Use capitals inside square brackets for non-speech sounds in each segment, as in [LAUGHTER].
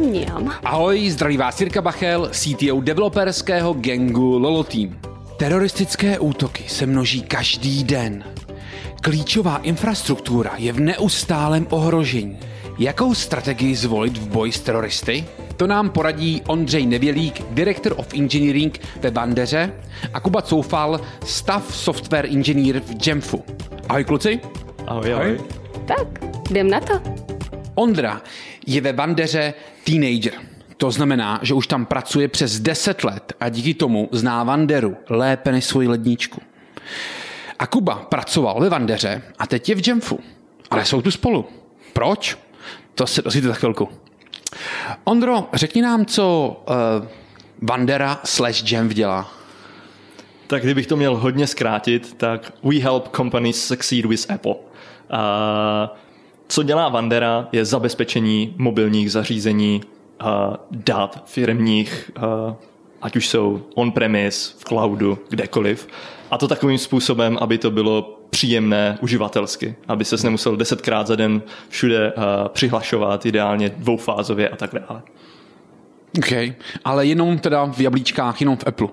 Mňam. Ahoj, zdraví vás Jirka Bachel, CTO developerského gangu Lolo Team. Teroristické útoky se množí každý den. Klíčová infrastruktura je v neustálém ohrožení. Jakou strategii zvolit v boji s teroristy? To nám poradí Ondřej Nevělík, Director of Engineering ve Bandeře a Kuba Coufal, Staff Software Engineer v Jamfu. Ahoj kluci. Ahoj, ahoj. Tak, jdem na to. Ondra je ve Bandeře teenager. To znamená, že už tam pracuje přes 10 let a díky tomu zná Vanderu lépe než svoji ledničku. A Kuba pracoval ve Vandeře a teď je v Jamfu. Ale jsou tu spolu. Proč? To se dozvíte za chvilku. Ondro, řekni nám, co uh, Vandera slash Jamf dělá. Tak kdybych to měl hodně zkrátit, tak we help companies succeed with Apple. Uh, co dělá Vandera, je zabezpečení mobilních zařízení, uh, dat firmních, uh, ať už jsou on-premise, v cloudu, kdekoliv. A to takovým způsobem, aby to bylo příjemné uživatelsky, aby ses nemusel desetkrát za den všude uh, přihlašovat, ideálně dvoufázově a tak dále. OK, ale jenom teda v jablíčkách, jenom v Apple. Uh,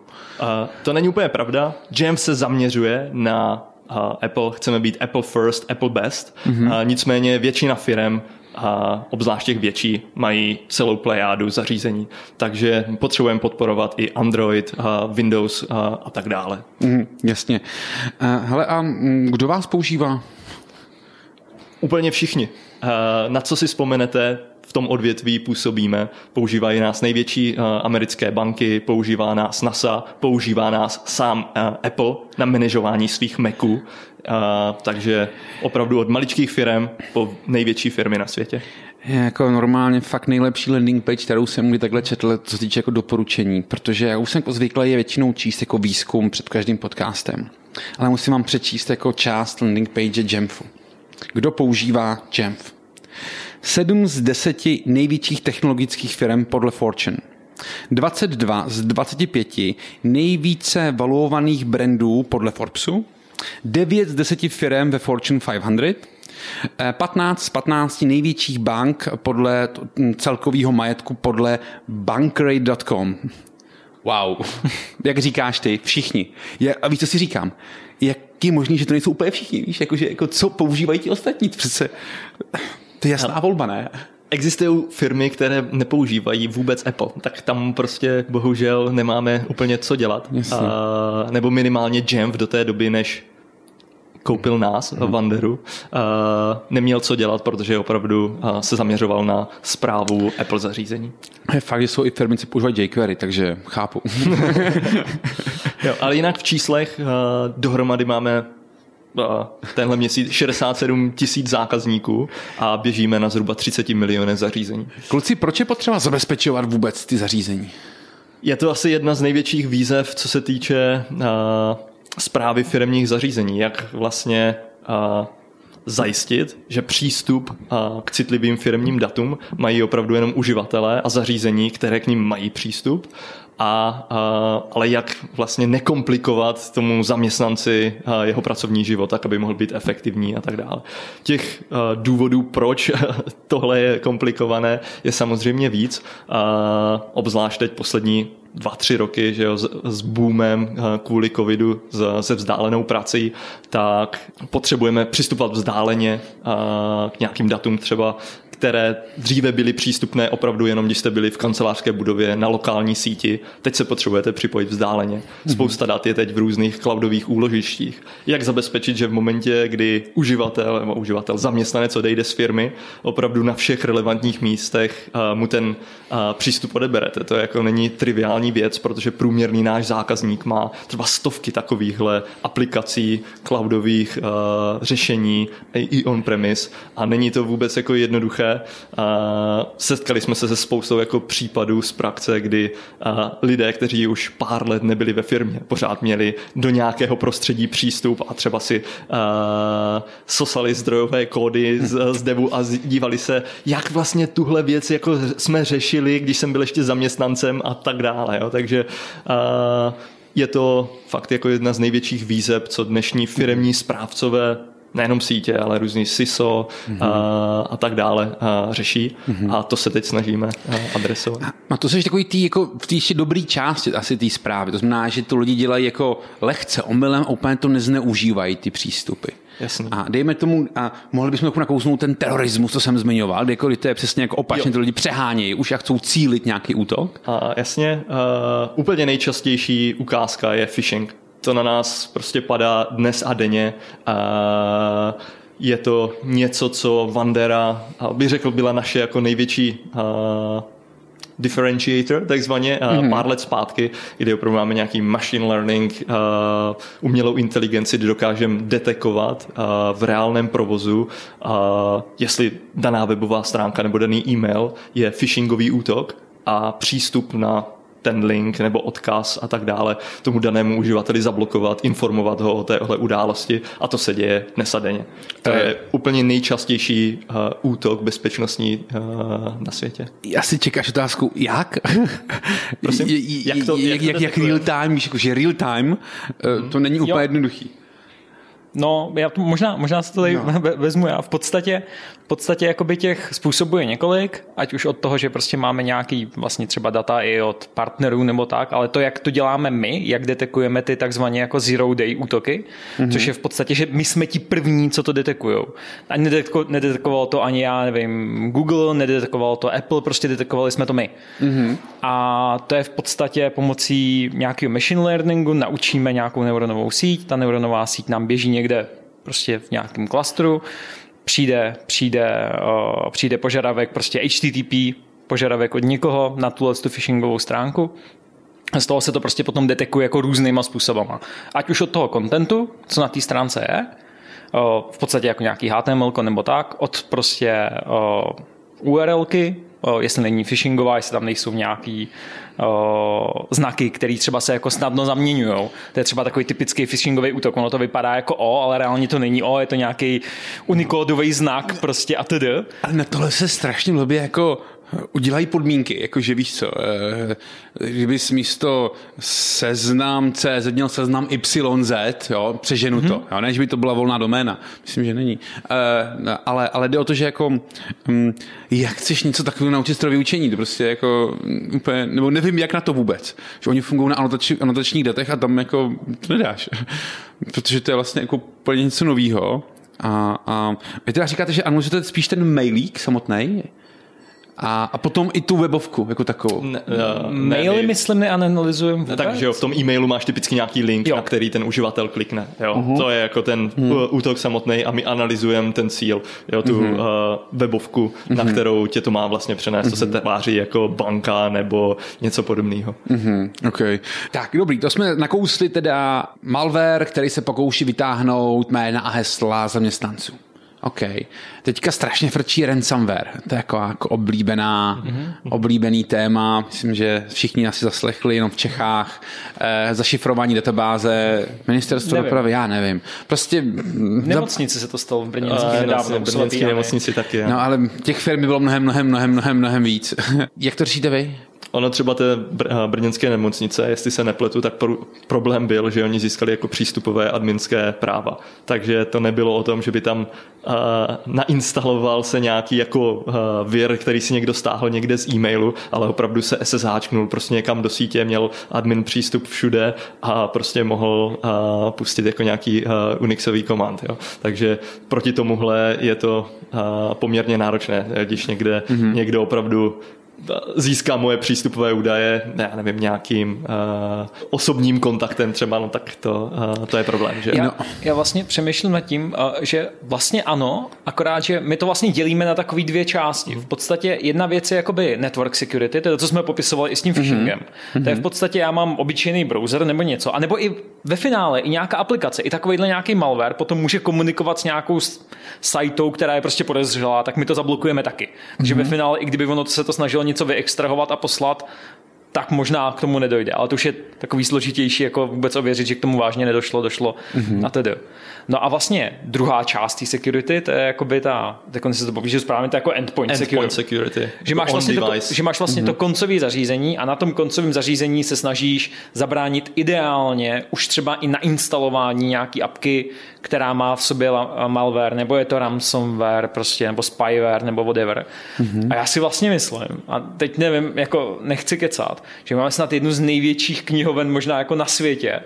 to není úplně pravda. Jam se zaměřuje na Apple, chceme být Apple first, Apple best, mm-hmm. nicméně většina firm a obzvlášť těch větší mají celou plejádu zařízení, takže potřebujeme podporovat i Android, Windows a tak dále. Mm, jasně. Hele, a mm, kdo vás používá? Úplně všichni. Na co si vzpomenete, v tom odvětví působíme. Používají nás největší americké banky, používá nás NASA, používá nás sám Apple na manažování svých Maců. A, takže opravdu od maličkých firm po největší firmy na světě. Je jako normálně fakt nejlepší landing page, kterou jsem kdy takhle četl, co se týče jako doporučení, protože já už jsem jako zvyklý je většinou číst jako výzkum před každým podcastem. Ale musím vám přečíst jako část landing page Jamfu. Kdo používá Jamf? Sedm z deseti největších technologických firm podle Fortune. 22 z 25 nejvíce valuovaných brandů podle Forbesu, 9 z 10 firm ve Fortune 500, 15 z 15 největších bank podle celkového majetku podle bankrate.com. Wow. [LAUGHS] Jak říkáš ty, všichni. a víš, co si říkám? Jak je možný, že to nejsou úplně všichni, víš? Jako, že, jako, co používají ti ostatní? Přece to je jasná volba, ne? Existují firmy, které nepoužívají vůbec Apple, tak tam prostě bohužel nemáme úplně co dělat. A, nebo minimálně Jamf do té doby, než koupil nás, hmm. Wanderu, neměl co dělat, protože opravdu se zaměřoval na zprávu Apple zařízení. Je fakt, že jsou i firmy, co používají jQuery, takže chápu. [LAUGHS] jo, ale jinak v číslech dohromady máme tenhle měsíc 67 tisíc zákazníků a běžíme na zhruba 30 miliony zařízení. Kluci, proč je potřeba zabezpečovat vůbec ty zařízení? Je to asi jedna z největších výzev, co se týče uh, zprávy firmních zařízení, jak vlastně uh, zajistit, že přístup uh, k citlivým firmním datům mají opravdu jenom uživatelé a zařízení, které k ním mají přístup a, a, ale jak vlastně nekomplikovat tomu zaměstnanci a, jeho pracovní život, tak aby mohl být efektivní a tak dále. Těch a, důvodů, proč [LAUGHS] tohle je komplikované, je samozřejmě víc, a, obzvlášť teď poslední dva, tři roky že jo, s, s boomem kvůli covidu se vzdálenou prací, tak potřebujeme přistupovat vzdáleně k nějakým datům třeba které dříve byly přístupné opravdu jenom, když jste byli v kancelářské budově na lokální síti. Teď se potřebujete připojit vzdáleně. Mhm. Spousta dat je teď v různých cloudových úložištích. Jak zabezpečit, že v momentě, kdy uživatel nebo uživatel, zaměstnanec odejde z firmy, opravdu na všech relevantních místech uh, mu ten uh, přístup odeberete. To jako není triviální věc, protože průměrný náš zákazník má třeba stovky takovýchhle aplikací, cloudových uh, řešení i on-premise a není to vůbec jako jednoduché a setkali jsme se se spoustou jako případů z praxe, kdy lidé, kteří už pár let nebyli ve firmě, pořád měli do nějakého prostředí přístup a třeba si sosali zdrojové kódy z, z devu a dívali se, jak vlastně tuhle věc jako jsme řešili, když jsem byl ještě zaměstnancem a tak dále. Jo. Takže je to fakt jako jedna z největších výzeb, co dnešní firemní správcové nejenom sítě, ale různý SISO mm-hmm. a, a tak dále a řeší mm-hmm. a to se teď snažíme adresovat. A to jsi takový tý, jako v té ještě dobrý části asi té zprávy. To znamená, že to lidi dělají jako lehce, omylem a úplně to nezneužívají ty přístupy. Jasně. A dejme tomu, a mohli bychom jako nakousnout ten terorismus, co jsem zmiňoval, kde jako, to je přesně jako opačně, ty lidi přehánějí, už jak chcou cílit nějaký útok. A jasně, uh, úplně nejčastější ukázka je phishing. To na nás prostě padá dnes a denně. Uh, je to něco, co Vandera, bych řekl, byla naše jako největší uh, differentiator, takzvaně, mm-hmm. pár let zpátky, kde opravdu máme nějaký machine learning, umělou inteligenci, kdy dokážeme detekovat v reálném provozu, jestli daná webová stránka nebo daný e-mail je phishingový útok a přístup na ten link nebo odkaz a tak dále tomu danému uživateli zablokovat, informovat ho o téhle události a to se děje denně. To je úplně nejčastější uh, útok bezpečnostní uh, na světě. Já si čekáš otázku, jak? Prosím? [LAUGHS] jak, to, jak, jak, jak real time, víš, že real time, uh, to není úplně jo. jednoduchý. No, já to, možná, možná si to tady no. [LAUGHS] vezmu já. V podstatě, v podstatě jakoby těch způsobů je několik, ať už od toho, že prostě máme nějaký vlastně třeba data i od partnerů nebo tak, ale to, jak to děláme my, jak detekujeme ty takzvané jako zero day útoky, mm-hmm. což je v podstatě, že my jsme ti první, co to detekujou. A nedeteko, nedetekoval to ani já, nevím, Google, nedetekoval to Apple, prostě detekovali jsme to my. Mm-hmm. A to je v podstatě pomocí nějakého machine learningu naučíme nějakou neuronovou síť, ta neuronová síť nám běží někde prostě v nějakém klastru, přijde, přijde, uh, přijde požadavek prostě HTTP, požadavek od někoho na tuhle tu phishingovou stránku. Z toho se to prostě potom detekuje jako různýma způsobama. Ať už od toho kontentu, co na té stránce je, v podstatě jako nějaký HTML nebo tak, od prostě URLky, jestli není phishingová, jestli tam nejsou nějaký o, znaky, které třeba se jako snadno zaměňují. To je třeba takový typický phishingový útok. Ono to vypadá jako O, ale reálně to není O, je to nějaký unikódový znak prostě a td. Ale na tohle se strašně blbě jako udělají podmínky, jakože víš co, eh, kdybys místo seznam CZ měl seznam YZ, jo, přeženu mm-hmm. to, jo, než by to byla volná doména, myslím, že není, eh, ale, ale jde o to, že jako, hm, jak chceš něco takového naučit strojové učení, to prostě jako úplně, nebo nevím, jak na to vůbec, že oni fungují na anotač, anotačních datech a tam jako to nedáš, [LAUGHS] protože to je vlastně jako úplně něco nového. A, a vy teda říkáte, že analyzujete spíš ten mailík samotný, a, a potom i tu webovku jako takovou. Ne, uh, Maily, ne, myslím, neanalizujeme vůbec. Takže jo, v tom e-mailu máš typicky nějaký link, jo. na který ten uživatel klikne. Jo. Uh-huh. To je jako ten uh-huh. útok samotný a my analyzujeme ten cíl, jo, tu uh-huh. uh, webovku, uh-huh. na kterou tě to má vlastně přenést. Uh-huh. To se tváří jako banka nebo něco podobného. Uh-huh. Okay. Tak, dobrý, to jsme nakousli teda malware, který se pokouší vytáhnout jména a hesla zaměstnanců. OK. Teďka strašně frčí ransomware. To je jako, jako oblíbená, mm-hmm. oblíbený téma. Myslím, že všichni asi zaslechli jenom v Čechách. E, zašifrování databáze, ministerstvo nevím. dopravy, já nevím. Prostě... Nemocnici se to stalo v Brněnské nedávno. V Brněnské nemocnici taky. No ale těch firm bylo mnohem, mnohem, mnohem, mnohem, mnohem víc. [LAUGHS] Jak to řešíte vy? Ono třeba té br- brněnské nemocnice, jestli se nepletu, tak pro- problém byl, že oni získali jako přístupové adminské práva. Takže to nebylo o tom, že by tam uh, nainstaloval se nějaký jako uh, vir, který si někdo stáhl někde z e-mailu, ale opravdu se SSHčknul prostě někam do sítě, měl admin přístup všude a prostě mohl uh, pustit jako nějaký uh, Unixový komand. Jo. Takže proti tomuhle je to uh, poměrně náročné, když někde mm-hmm. někdo opravdu získá moje přístupové údaje, já nevím, nějakým uh, osobním kontaktem třeba, no tak to, uh, to je problém. Že? Já, no. já vlastně přemýšlím nad tím, uh, že vlastně ano, akorát, že my to vlastně dělíme na takové dvě části. V podstatě jedna věc je jakoby network security, to je to, co jsme popisovali i s tím mhm. phishingem. Mm-hmm. To je v podstatě, já mám obyčejný browser nebo něco, a nebo i ve finále i nějaká aplikace, i takovýhle nějaký malware potom může komunikovat s nějakou sajtou, která je prostě podezřelá, tak my to zablokujeme taky. Takže mm-hmm. ve finále, i kdyby ono se to snažilo něco vyextrahovat a poslat, tak možná k tomu nedojde. Ale to už je takový složitější, jako vůbec ověřit, že k tomu vážně nedošlo, došlo mm-hmm. a tedy. No a vlastně druhá část té security, to je jakoby ta, tak se to popíše správně, to je jako endpoint, endpoint security. security. Že máš, vlastně to, že máš vlastně mm-hmm. to koncové zařízení a na tom koncovém zařízení se snažíš zabránit ideálně už třeba i na instalování nějaký apky, která má v sobě malware, nebo je to ransomware, prostě, nebo spyware, nebo whatever. Mm-hmm. A já si vlastně myslím, a teď nevím, jako nechci kecat, že máme snad jednu z největších knihoven možná jako na světě,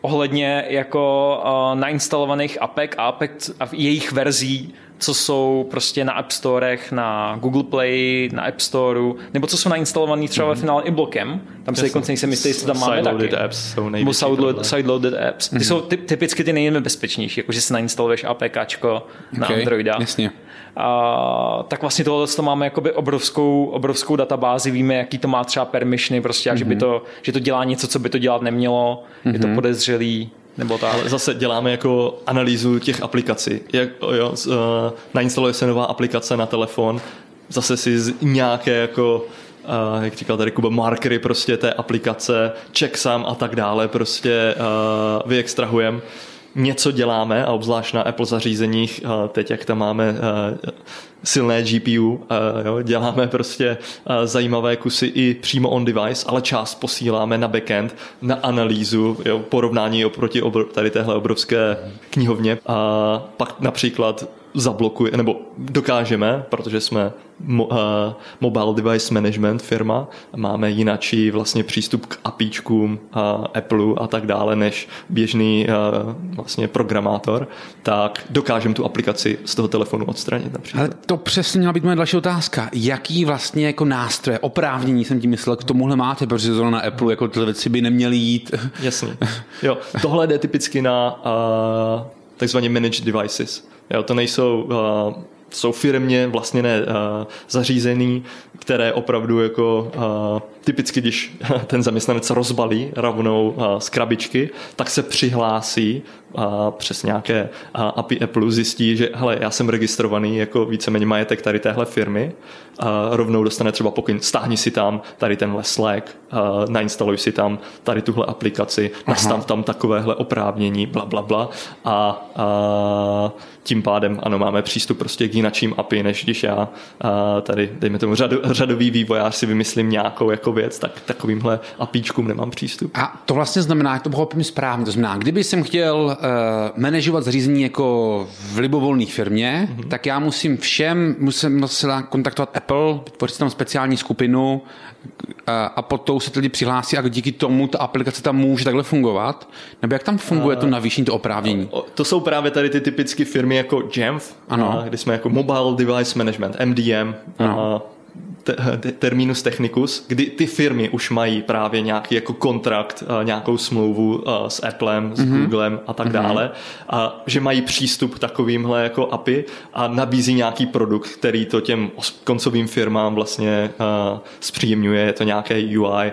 ohledně jako uh, nainstalovaných apek a apek a jejich verzí co jsou prostě na App Storech, na Google Play, na App Storeu, nebo co jsou nainstalovaný třeba mm-hmm. ve finále i blokem. Tam se konce nejsem jistý, jestli tam máme taky. apps jsou nebo sideload, sideloaded apps. Ty mm-hmm. jsou ty, typicky ty nejnebezpečnější, jakože si nainstaluješ APKčko na okay, Androida. Jasně. A, tak vlastně tohle to máme jakoby obrovskou, obrovskou databázi, víme, jaký to má třeba permissiony, prostě, mm-hmm. že, by mhm. to, že to dělá něco, co by to dělat nemělo, mm-hmm. je to mhm. podezřelý, nebo tak. Ale zase děláme jako analýzu těch aplikací. Jak, jo, uh, nainstaluje se nová aplikace na telefon, zase si z nějaké jako Uh, jak říkal tady Kuba, markery prostě té aplikace, checksum a tak dále, prostě uh, vyextrahujeme něco děláme a obzvlášť na Apple zařízeních, teď jak tam máme silné GPU, jo, děláme prostě zajímavé kusy i přímo on device, ale část posíláme na backend na analýzu, porovnání oproti tady téhle obrovské knihovně. A pak například zablokuje, nebo dokážeme, protože jsme mo, uh, mobile device management firma, máme jinačí vlastně přístup k APIčkům uh, Apple a tak dále, než běžný uh, vlastně programátor, tak dokážeme tu aplikaci z toho telefonu odstranit například. Ale to přesně měla být moje další otázka. Jaký vlastně jako nástroje, oprávnění jsem tím myslel, k tomuhle máte, protože zrovna Apple jako tyhle věci by neměly jít. Jasně. Jo, tohle jde typicky na uh, takzvaně managed devices. Jo, to nejsou uh, jsou firmně vlastněné uh, zařízení, které opravdu jako uh, typicky, když [LAUGHS] ten zaměstnanec rozbalí rovnou uh, z krabičky, tak se přihlásí a přes nějaké API Apple zjistí, že hele, já jsem registrovaný jako víceméně majetek tady téhle firmy a rovnou dostane třeba pokyn, stáhni si tam tady tenhle Slack, nainstaluj si tam tady tuhle aplikaci, nastav tam takovéhle oprávnění, bla, bla, bla. A, a tím pádem ano, máme přístup prostě k jinačím API, než když já a tady, dejme tomu řadu, řadový vývojář si vymyslím nějakou jako věc, tak takovýmhle APIčkům nemám přístup. A to vlastně znamená, to pochopím správně, to znamená, kdyby jsem chtěl uh, manažovat zařízení jako v libovolné firmě, mm-hmm. tak já musím všem, musím musela kontaktovat Apple, vytvořit tam speciální skupinu uh, a potom se lidi přihlásí a díky tomu ta aplikace tam může takhle fungovat? Nebo jak tam funguje uh, to navýšení, to oprávnění? To jsou právě tady ty typické firmy jako Jamf, ano. kdy jsme jako Mobile Device Management, MDM, ano te, terminus technicus, kdy ty firmy už mají právě nějaký jako kontrakt, nějakou smlouvu s Applem, s mm-hmm. Googlem a tak mm-hmm. dále, a že mají přístup k takovýmhle jako API a nabízí nějaký produkt, který to těm koncovým firmám vlastně uh, zpříjemňuje, je to nějaké UI,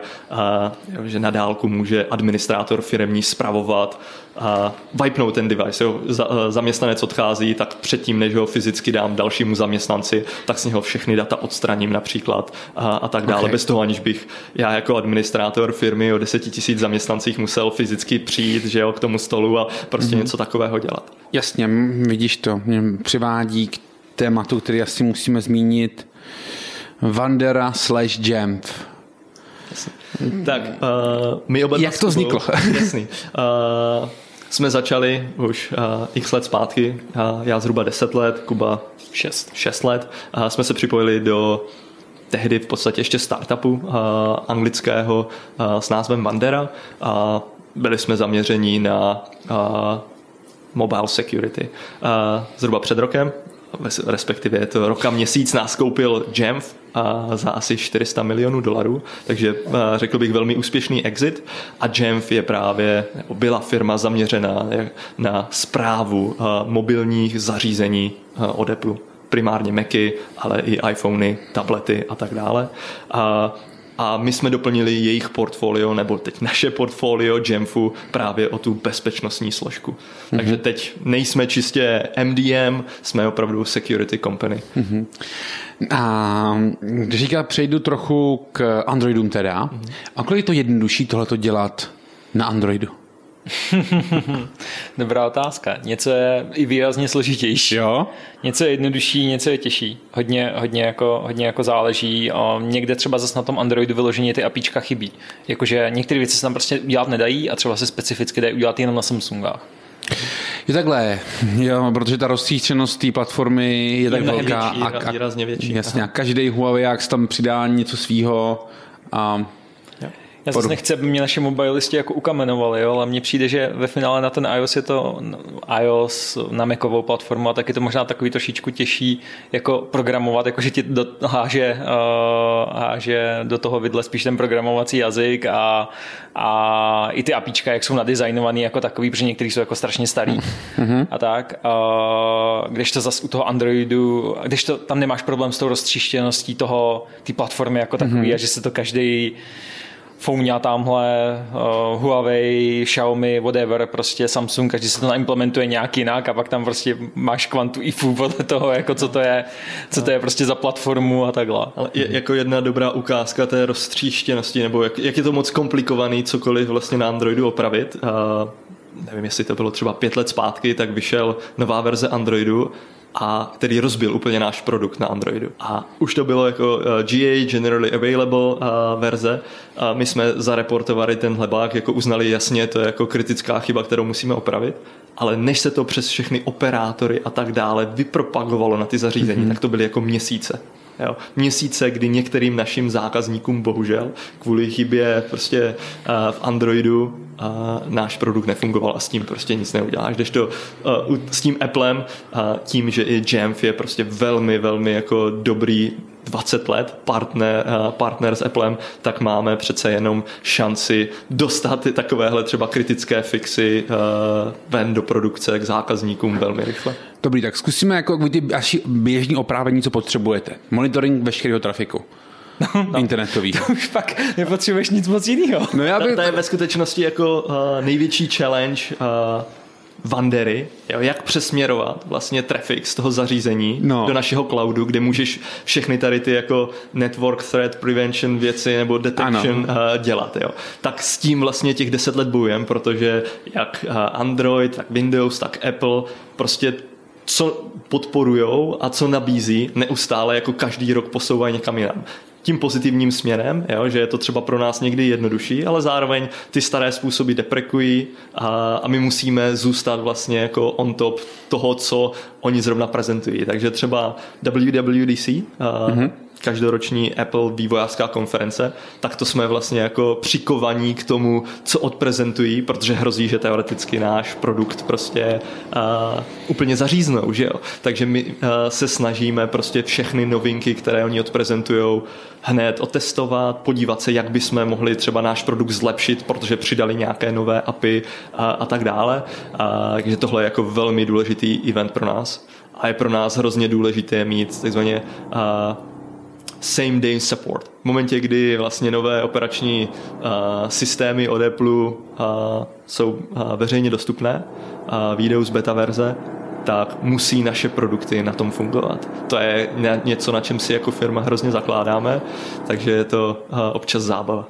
uh, že na dálku může administrátor firmní spravovat a wipenou ten device. Jo. Za, eh, zaměstnanec odchází, tak předtím, než ho fyzicky dám dalšímu zaměstnanci, tak z něho všechny data odstraním například a, a tak dále. Okay. Bez toho, aniž bych já jako administrátor firmy o deseti tisíc zaměstnancích musel fyzicky přijít že jo, k tomu stolu a prostě mm-hmm. něco takového dělat. Jasně, vidíš to. Mě přivádí k tématu, který asi musíme zmínit. Vandera slash Jamf. Tak, uh, my oba Jak to vzniklo? [LAUGHS] jasný. Uh, jsme začali už uh, x let zpátky, uh, já zhruba 10 let, Kuba 6, 6 let. Uh, jsme se připojili do tehdy v podstatě ještě startupu uh, anglického uh, s názvem Vandera a byli jsme zaměření na uh, mobile security. Uh, zhruba před rokem respektive je to roka měsíc nás koupil Jamf a za asi 400 milionů dolarů, takže řekl bych velmi úspěšný exit a Jamf je právě, byla firma zaměřená na zprávu mobilních zařízení od Apple primárně Macy, ale i iPhony, tablety a tak dále. A a my jsme doplnili jejich portfolio, nebo teď naše portfolio Jamfu právě o tu bezpečnostní složku. Mm-hmm. Takže teď nejsme čistě MDM, jsme opravdu security company. Mm-hmm. A když říká, přejdu trochu k Androidům teda, mm-hmm. a kolik je to jednodušší tohleto dělat na Androidu? [LAUGHS] Dobrá otázka. Něco je i výrazně složitější. Jo? Něco je jednodušší, něco je těžší. Hodně, hodně, jako, hodně jako záleží. Někde třeba zase na tom Androidu vyloženě ty apíčka chybí. Jakože některé věci se tam prostě udělat nedají a třeba se specificky dají udělat jenom na Samsungách. Je takhle, jo, protože ta rozstříštěnost té platformy je tak mnohem velká. větší, a, výrazně větší. Jasně, a každý Huawei jak tam přidá něco svýho a já zase nechci, aby mě naše mobilisti jako ukamenovali, jo, ale mně přijde, že ve finále na ten iOS je to iOS na Macovou platformu a tak je to možná takový trošičku těžší jako programovat, jako že ti do, háže, uh, háže do toho vidle spíš ten programovací jazyk a, a i ty apíčka, jak jsou nadizajnovaný jako takový, protože některý jsou jako strašně starý mm-hmm. a tak. Uh, když to zase u toho Androidu, když to tam nemáš problém s tou roztříštěností toho, ty platformy jako takový mm-hmm. a že se to každý Fouňa tamhle, uh, Huawei, Xiaomi, whatever, prostě Samsung, každý se to implementuje nějak jinak a pak tam prostě máš kvantu IFU podle toho, jako co to je, co to je prostě za platformu a takhle. Ale je, jako jedna dobrá ukázka té roztříštěnosti, nebo jak, jak je to moc komplikovaný cokoliv vlastně na Androidu opravit. Uh, nevím, jestli to bylo třeba pět let zpátky, tak vyšel nová verze Androidu a který rozbil úplně náš produkt na Androidu. A už to bylo jako uh, GA, Generally Available uh, verze. A my jsme zareportovali tenhle bug, jako uznali jasně, to je jako kritická chyba, kterou musíme opravit. Ale než se to přes všechny operátory a tak dále vypropagovalo na ty zařízení, mm-hmm. tak to byly jako měsíce. Jo. Měsíce, kdy některým našim zákazníkům bohužel kvůli chybě prostě uh, v Androidu uh, náš produkt nefungoval a s tím prostě nic neuděláš. Když to uh, s tím Applem, uh, tím, že i Jamf je prostě velmi, velmi jako dobrý 20 let partner, partner s Applem, tak máme přece jenom šanci dostat takovéhle třeba kritické fixy ven do produkce k zákazníkům velmi rychle. Dobrý, tak zkusíme jako ty běžní oprávení, co potřebujete. Monitoring veškerého trafiku. No, no, internetový. To už pak nepotřebuješ nic moc jiného. No já bych... to, to je ve skutečnosti jako uh, největší challenge uh, Wandery, jo, jak přesměrovat vlastně traffic z toho zařízení no. do našeho cloudu, kde můžeš všechny tady ty jako network threat prevention věci nebo detection uh, dělat. Jo. Tak s tím vlastně těch deset let bojujem, protože jak uh, Android, tak Windows, tak Apple prostě co podporujou a co nabízí, neustále jako každý rok posouvají někam jinam tím pozitivním směrem, jo, že je to třeba pro nás někdy jednodušší, ale zároveň ty staré způsoby deprekují a, a my musíme zůstat vlastně jako on top toho, co oni zrovna prezentují. Takže třeba WWDC, mm-hmm každoroční Apple vývojářská konference, tak to jsme vlastně jako přikovaní k tomu, co odprezentují, protože hrozí, že teoreticky náš produkt prostě uh, úplně zaříznou, že jo. Takže my uh, se snažíme prostě všechny novinky, které oni odprezentují, hned otestovat, podívat se, jak bychom mohli třeba náš produkt zlepšit, protože přidali nějaké nové API a, a tak dále. A, takže tohle je jako velmi důležitý event pro nás. A je pro nás hrozně důležité mít takzvaně uh, same day support. V momentě, kdy vlastně nové operační uh, systémy od Apple uh, jsou uh, veřejně dostupné, uh, výjdou z beta verze, tak musí naše produkty na tom fungovat. To je něco, na čem si jako firma hrozně zakládáme, takže je to uh, občas zábava.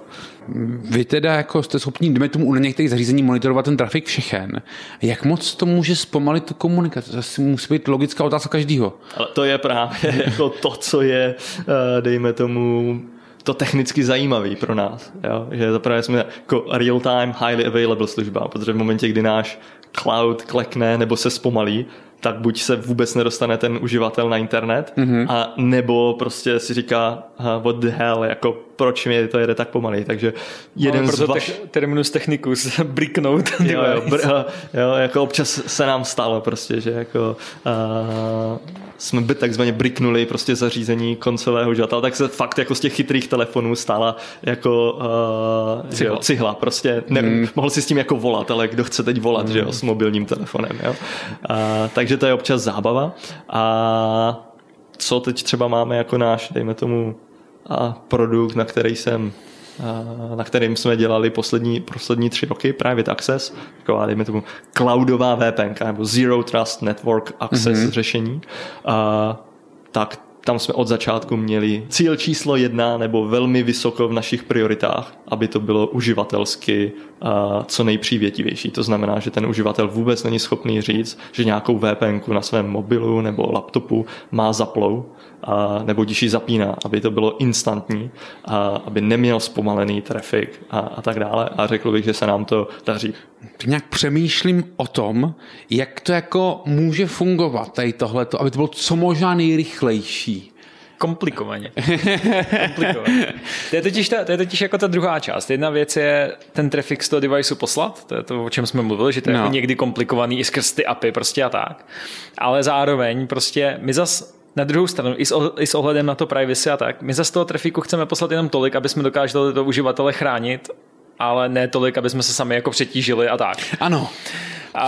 Vy teda jako jste schopni, jdeme tomu u některých zařízení monitorovat ten trafik všechen. Jak moc to může zpomalit tu komunikaci? To asi musí být logická otázka každého. Ale to je právě [LAUGHS] jako to, co je, eh, dejme tomu, to technicky zajímavý pro nás. Jo? Že zaprvé jsme jako real-time, highly available služba, protože v momentě, kdy náš cloud klekne nebo se zpomalí, tak buď se vůbec nedostane ten uživatel na internet, mm-hmm. a nebo prostě si říká what the hell, jako proč mi to jede tak pomalej, takže jeden no, z vaš... te- terminus technicus, [LAUGHS] bricknout. jo, jo, br- jo, jako občas se nám stalo prostě, že jako uh, jsme by takzvaně bricknuli prostě zařízení koncového uživatele, tak se fakt jako z těch chytrých telefonů stala jako uh, cihla. Jo, cihla, prostě ne, mm. mohl si s tím jako volat, ale kdo chce teď volat, mm. že jo, s mobilním telefonem, jo. Uh, takže to je občas zábava a co teď třeba máme jako náš, dejme tomu, a produkt, na který jsem na kterým jsme dělali poslední, poslední tři roky, Private Access, taková, dejme tomu, cloudová VPN, nebo Zero Trust Network Access mm-hmm. řešení, a, tak tam jsme od začátku měli cíl číslo jedna nebo velmi vysoko v našich prioritách, aby to bylo uživatelsky co nejpřívětivější. To znamená, že ten uživatel vůbec není schopný říct, že nějakou VPN na svém mobilu nebo laptopu má zaplou, nebo když ji zapíná, aby to bylo instantní, aby neměl zpomalený trafik a, a tak dále. A řekl bych, že se nám to daří nějak přemýšlím o tom, jak to jako může fungovat tady tohleto, aby to bylo co možná nejrychlejší. Komplikovaně. Komplikovaně. To je, totiž ta, to je totiž jako ta druhá část. Jedna věc je ten traffic z toho deviceu poslat, to je to, o čem jsme mluvili, že to je No. jako někdy komplikovaný i skrz ty apy prostě a tak. Ale zároveň prostě my zas na druhou stranu, i s, i s ohledem na to privacy a tak, my zase toho trafiku chceme poslat jenom tolik, aby jsme dokázali to uživatele chránit, ale ne tolik, aby jsme se sami jako přetížili a tak. Ano.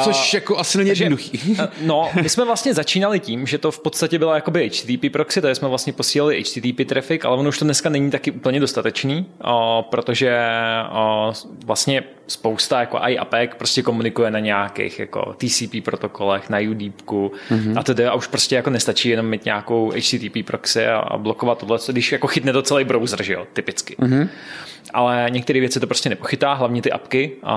Což jako asi není jednoduchý. No, my jsme vlastně začínali tím, že to v podstatě byla jakoby HTTP proxy, takže jsme vlastně posílali HTTP traffic, ale ono už to dneska není taky úplně dostatečný, o, protože o, vlastně spousta jako i APEK prostě komunikuje na nějakých jako TCP protokolech, na UDIPku mm-hmm. a tedy a už prostě jako nestačí jenom mít nějakou HTTP proxy a, a blokovat tohle, když jako chytne to celý browser, že jo, typicky. Mm-hmm. Ale některé věci to prostě nepochytá, hlavně ty apky a,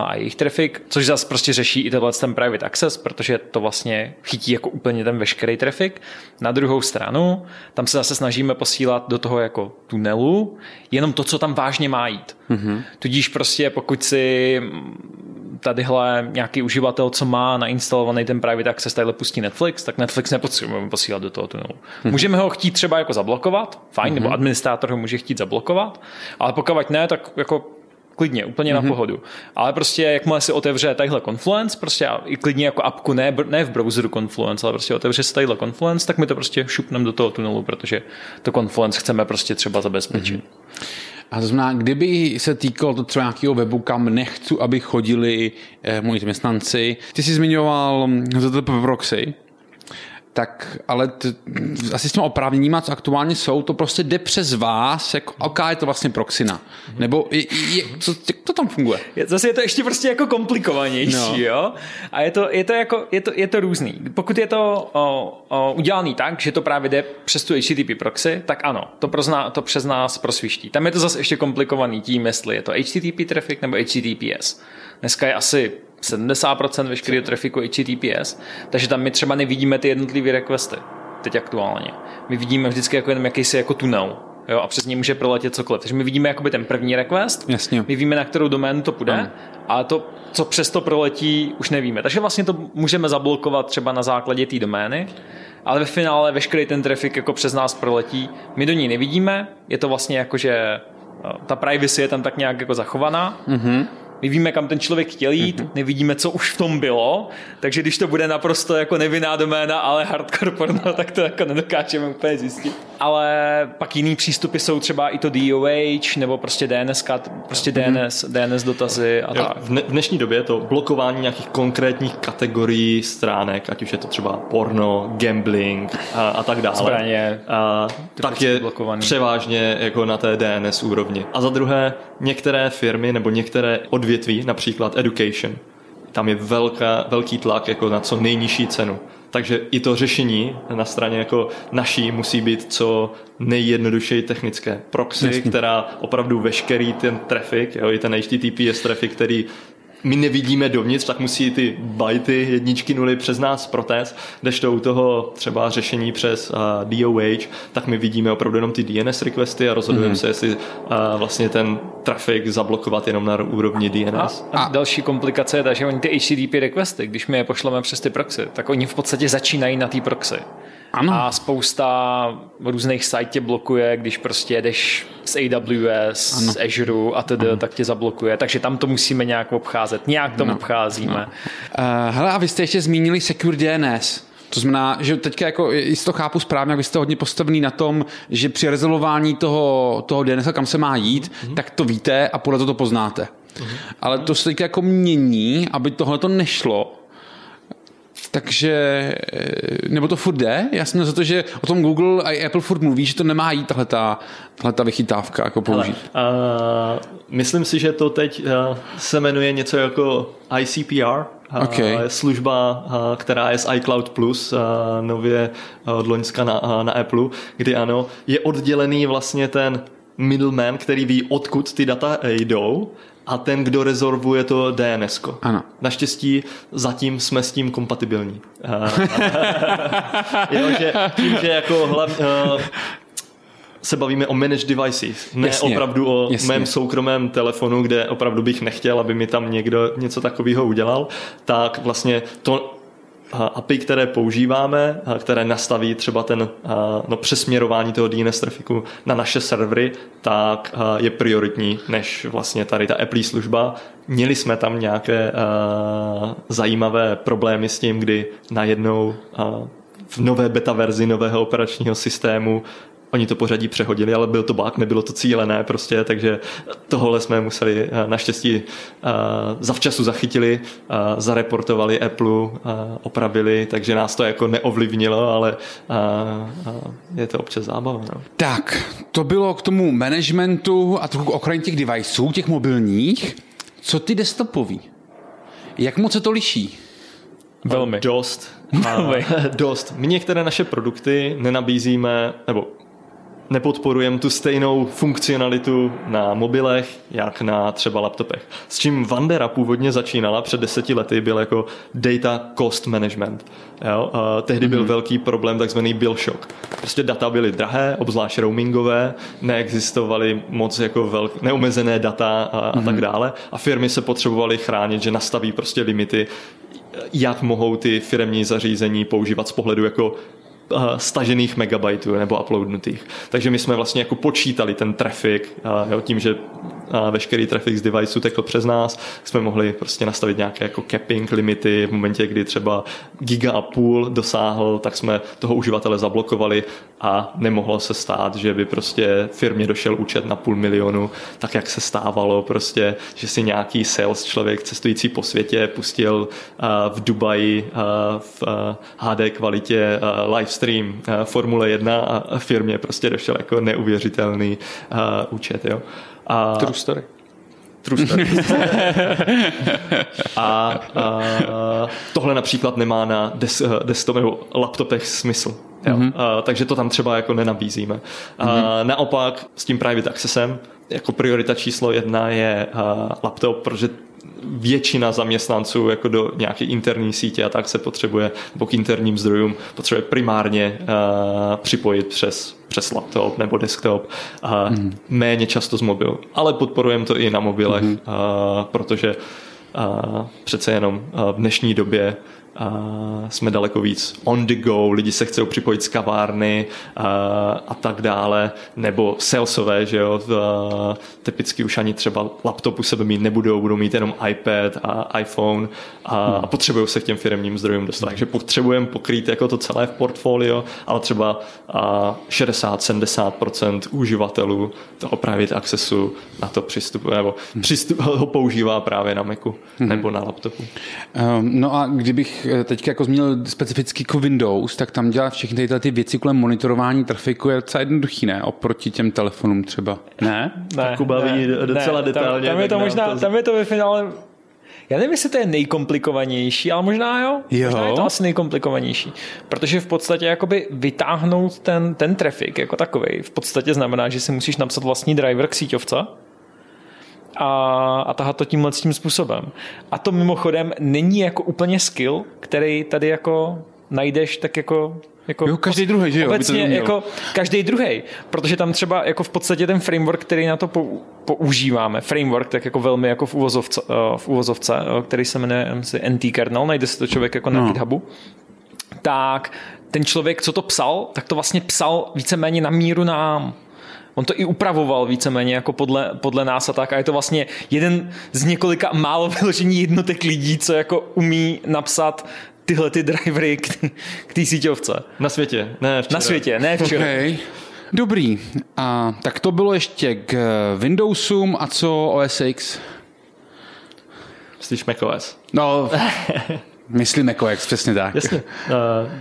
a jejich traffic, což zase prostě řeší i tenhle ten private access, protože to vlastně chytí jako úplně ten veškerý traffic. Na druhou stranu, tam se zase snažíme posílat do toho jako tunelu jenom to, co tam vážně má jít. Mm-hmm. Tudíž prostě pokud si tadyhle nějaký uživatel, co má nainstalovaný ten private access, tadyhle pustí Netflix, tak Netflix nepotřebujeme posílat do toho tunelu. Mm-hmm. Můžeme ho chtít třeba jako zablokovat, fajn, mm-hmm. nebo administrátor ho může chtít zablokovat, ale pokud ne, tak jako klidně, úplně mm-hmm. na pohodu. Ale prostě, jakmile si otevře tadyhle Confluence, prostě a i klidně jako apku, ne, ne v browseru Confluence, ale prostě otevře se tadyhle Confluence, tak my to prostě šupneme do toho tunelu, protože to Confluence chceme prostě třeba zabezpečit. Mm-hmm. A to znamená, kdyby se týkalo to třeba nějakého webu, kam nechci, aby chodili eh, moji zaměstnanci. Ty jsi zmiňoval hm, ZTP proxy, tak ale t, asi s těma oprávněníma, co aktuálně jsou, to prostě jde přes vás, jako, ok, je to vlastně proxina. Nebo je, je, co, jak to tam funguje? Je- Zase je to ještě prostě jako komplikovanější, no. jo? A je to, je to, jako, je to, je to různý. Pokud je to o, o, udělaný tak, že to právě jde přes tu HTTP proxy, tak ano, to, prozná, to přes nás prosviští. Tam je to zase ještě komplikovaný tím, jestli je to HTTP traffic nebo HTTPS. Dneska je asi 70% veškerého trafiku HTTPS, takže tam my třeba nevidíme ty jednotlivé requesty teď aktuálně. My vidíme vždycky jako jenom jakýsi jako tunel, jo, a přes něj může proletět cokoliv. Takže my vidíme jakoby ten první request, Jasně. my víme, na kterou doménu to půjde, ale to, co přes to proletí, už nevíme. Takže vlastně to můžeme zablokovat třeba na základě té domény, ale ve finále veškerý ten trafik jako přes nás proletí. My do ní nevidíme, je to vlastně jako, že eh, ta privacy je tam tak nějak jako zachovaná. Mm-hmm. My víme, kam ten člověk chtěl jít, mm-hmm. nevidíme, co už v tom bylo, takže když to bude naprosto jako nevinná doména, ale hardcore porno, [LAUGHS] tak to jako nedokážeme úplně zjistit. Ale pak jiný přístupy jsou třeba i to DOH, nebo prostě DNS, prostě DNS, DNS dotazy a Jo, tak. v, ne- v dnešní době to blokování nějakých konkrétních kategorií stránek, ať už je to třeba porno, gambling a, a tak dále. Zbraně, A, tak je blokovaný. převážně jako na té DNS úrovni. A za druhé, některé firmy nebo některé odvětví, například education, tam je velká, velký tlak jako na co nejnižší cenu. Takže i to řešení na straně jako naší musí být co nejjednodušeji technické. Proxy, Jasně. která opravdu veškerý ten traffic, jo, i ten HTTPS traffic, který my nevidíme dovnitř, tak musí ty bajty, jedničky, nuly přes nás protéct, kdežto u toho třeba řešení přes uh, DOH, tak my vidíme opravdu jenom ty DNS requesty a rozhodujeme mm-hmm. se, jestli uh, vlastně ten trafik zablokovat jenom na úrovni DNS. A, a další komplikace je ta, že oni ty HTTP requesty, když my je pošleme přes ty proxy, tak oni v podstatě začínají na té proxy. Ano. A spousta různých sajt tě blokuje, když prostě jedeš z AWS, ano. z Azure a tedy, tak tě zablokuje. Takže tam to musíme nějak obcházet. Nějak to no. obcházíme. No. Uh, hele, a vy jste ještě zmínili Secure DNS. To znamená, že teďka jako, jestli to chápu správně, jak vy jste hodně postavený na tom, že při rezolvování toho, toho DNS, kam se má jít, mm-hmm. tak to víte a podle toho to poznáte. Mm-hmm. Ale to se teďka jako mění, aby tohle to nešlo, takže, eh, nebo to furt jde? Já jsem za to, že o tom Google a Apple furt mluví, že to nemá jít tahle ta, tahle ta vychytávka jako použít. Hele, uh, myslím si, že to teď uh, se jmenuje něco jako ICPR, uh, Okay. služba, uh, která je z iCloud Plus, uh, nově od Loňska na, uh, na Apple, kdy ano, je oddělený vlastně ten middleman, který ví, odkud ty data jdou a ten, kdo rezervuje to DNS. -ko. Ano. Naštěstí zatím jsme s tím kompatibilní. Uh, [LAUGHS] jo, že tím, že jako hlav, uh, se bavíme o managed devices, ne Jasně, opravdu o jasně. mém soukromém telefonu, kde opravdu bych nechtěl, aby mi tam někdo něco takového udělal, tak vlastně to API, které používáme, které nastaví třeba ten no, přesměrování toho DNS trafiku na naše servery, tak je prioritní než vlastně tady ta Apple služba. Měli jsme tam nějaké zajímavé problémy s tím, kdy najednou v nové beta verzi nového operačního systému Oni to pořadí přehodili, ale byl to bug, nebylo to cílené prostě, takže tohle jsme museli eh, naštěstí uh, zavčasu zachytili, uh, zareportovali Apple, opravili, takže nás to jako neovlivnilo, ale je to občas zábava. No. Tak, to bylo k tomu managementu a trochu k ochraně těch deviceů, těch mobilních. Co ty desktopový? Jak moc se to liší? Velmi. Dost. Velmi. [LAUGHS] dost. My některé naše produkty nenabízíme, nebo nepodporujeme tu stejnou funkcionalitu na mobilech, jak na třeba laptopech. S čím Vandera původně začínala před deseti lety, byl jako data cost management. Jo? A tehdy byl mm-hmm. velký problém, takzvaný bill shock. Prostě data byly drahé, obzvlášť roamingové, neexistovaly moc jako velk, neomezené data a, a mm-hmm. tak dále. A firmy se potřebovaly chránit, že nastaví prostě limity, jak mohou ty firmní zařízení používat z pohledu jako stažených megabajtů nebo uploadnutých. Takže my jsme vlastně jako počítali ten traffic, jo, tím, že veškerý traffic z deviceů tekl přes nás, jsme mohli prostě nastavit nějaké jako capping limity v momentě, kdy třeba giga a půl dosáhl, tak jsme toho uživatele zablokovali a nemohlo se stát, že by prostě firmě došel účet na půl milionu, tak jak se stávalo prostě, že si nějaký sales člověk cestující po světě pustil v Dubaji v HD kvalitě live stream Formule 1 a firmě prostě došel jako neuvěřitelný účet. Jo. A, True story. True story. [LAUGHS] a, a tohle například nemá na des, desktop nebo laptopech smysl. Jo. Mm-hmm. A, takže to tam třeba jako nenabízíme. A, mm-hmm. Naopak s tím private accessem jako priorita číslo jedna je a, laptop, protože většina zaměstnanců jako do nějaké interní sítě a tak se potřebuje, nebo k interním zdrojům, potřebuje primárně uh, připojit přes, přes laptop nebo desktop a mm. méně často z mobilu. Ale podporujeme to i na mobilech, mm. uh, protože uh, přece jenom uh, v dnešní době a jsme daleko víc on the go, lidi se chcou připojit z kavárny a, a tak dále, nebo salesové, že jo, a, typicky už ani třeba laptop u sebe mít nebudou, budou mít jenom iPad a iPhone a, a potřebují se k těm firmním zdrojům dostat. Takže potřebujeme pokrýt jako to celé v portfolio, ale třeba 60-70% uživatelů toho private accessu na to přistupuje, nebo přistup, [LAUGHS] ho používá právě na Macu hmm. nebo na laptopu. Um, no a kdybych teď jako zmínil specificky jako Windows, tak tam dělá všechny tyhle ty věci kolem monitorování trafiku je docela jednoduchý, ne? Oproti těm telefonům třeba. Ne? ne Kuba ne, docela ne, detailně. Tam, tam je to možná, to... tam je to ve finále já nevím, jestli to je nejkomplikovanější, ale možná jo. jo. Možná je to asi nejkomplikovanější. Protože v podstatě jakoby vytáhnout ten, ten trafik jako takový v podstatě znamená, že si musíš napsat vlastní driver k síťovce a, a tahat to tímhle tím způsobem. A to mimochodem není jako úplně skill, který tady jako najdeš tak jako jako jo, každý druhý, že jo? Obecně jako každý druhý, protože tam třeba jako v podstatě ten framework, který na to používáme, framework, tak jako velmi jako v uvozovce, v uvozovce který se jmenuje NT kernel, najde se to člověk jako na no. GitHubu, tak ten člověk, co to psal, tak to vlastně psal víceméně na míru nám. On to i upravoval víceméně jako podle, podle nás a tak a je to vlastně jeden z několika málo vyložení jednotek lidí, co jako umí napsat tyhle ty drivery k té síťovce. Na světě, ne včera. Na světě, ne včera. Okay. Dobrý. A tak to bylo ještě k Windowsům a co OS X? Myslíš macOS? No, [LAUGHS] Myslím macOS, přesně tak. Jasně. Uh,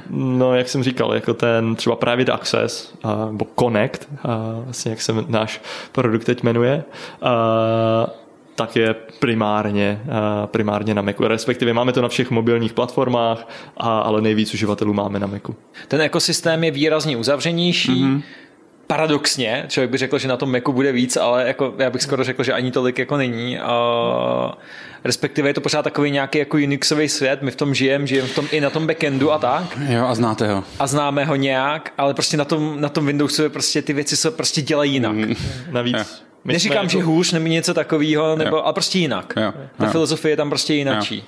[LAUGHS] no, jak jsem říkal, jako ten třeba Private Access, uh, nebo Connect, uh, vlastně jak se náš produkt teď jmenuje, uh, tak je primárně, primárně na Macu. Respektive máme to na všech mobilních platformách, a, ale nejvíc uživatelů máme na Macu. Ten ekosystém je výrazně uzavřenější, mm-hmm. Paradoxně, člověk by řekl, že na tom Macu bude víc, ale jako já bych skoro řekl, že ani tolik jako není. Uh, respektive je to pořád takový nějaký jako Unixový svět, my v tom žijeme, žijeme v tom i na tom backendu a tak. Jo, a znáte ho. A známe ho nějak, ale prostě na tom, na tom Windowsu je prostě ty věci se prostě dělají jinak. Mm. Navíc. My Neříkám, jako... že hůř nebo něco takového, nebo, ale prostě jinak. Jo. Ta Jo. filozofie je tam prostě jinačí. Jo.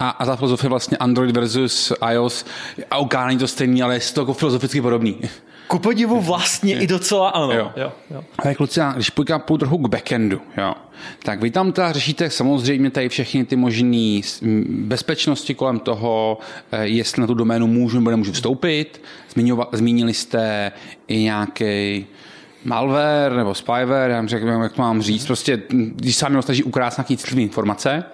A, a ta filozofie vlastně Android versus iOS, a OK, není to stejný, ale je to jako filozoficky podobný. Ku podivu vlastně i docela ano. Jo. Jo, jo. Ale kluci, když půjdu, půjdu trochu k backendu, jo, tak vy tam teda řešíte samozřejmě tady všechny ty možné bezpečnosti kolem toho, eh, jestli na tu doménu můžu nebo nemůžu vstoupit. Zmiňova, zmínili jste i nějaký malware nebo spyware, já nevím, jak- jak to mám říct, prostě když se vám snaží ukrást nějaké citlivé informace.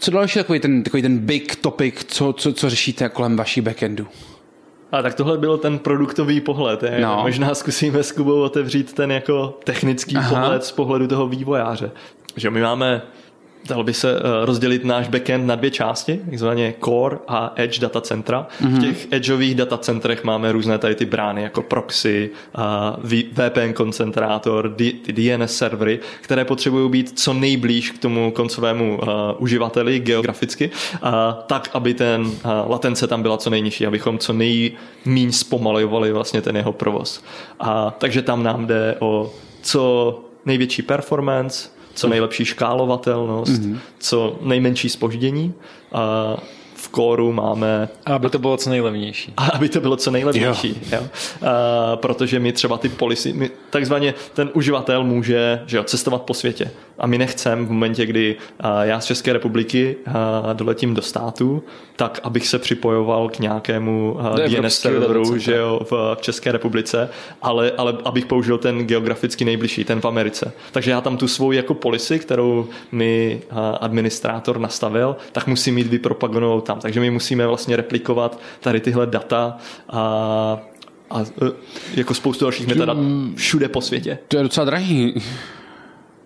Co další takový ten, takový ten big topic, co, co, co řešíte kolem vaší backendu? A tak tohle byl ten produktový pohled. Je. No. No. Možná zkusíme s Kubou otevřít ten jako technický. Aha. pohled z pohledu toho vývojáře. Že my máme, dalo by se eh, rozdělit náš backend na dvě části, takzvaně core a edge data centra. Mm-hmm. V těch edgeových data centrech máme různé tady ty brány jako proxy, V- VPN koncentrátor, ty DNS servery, které potřebují být co nejblíž k tomu koncovému uh, uživateli geograficky, tak, aby ten latence tam byla co nejnižší, abychom co nejméně zpomalovali vlastně ten jeho provoz. A, takže tam nám jde o co největší performance, co nejlepší škálovatelnost, mm-hmm. co nejmenší spoždění. A v kóru máme A aby to bylo co nejlevnější. a aby to bylo co nejlevnější. Jo. Jo. A, protože my třeba ty policy, my, takzvaně ten uživatel může že jo, cestovat po světě. A my nechceme v momentě, kdy a, já z České republiky a, doletím do státu, tak abych se připojoval k nějakému Do DNS serveru že jo, v, v České republice, ale, ale abych použil ten geograficky nejbližší, ten v Americe. Takže já tam tu svou jako policy, kterou mi a, administrátor nastavil, tak musím mít vypropagovanou tam. Takže my musíme vlastně replikovat tady tyhle data a, a e, jako spoustu dalších metadat všude po světě. To je docela drahý.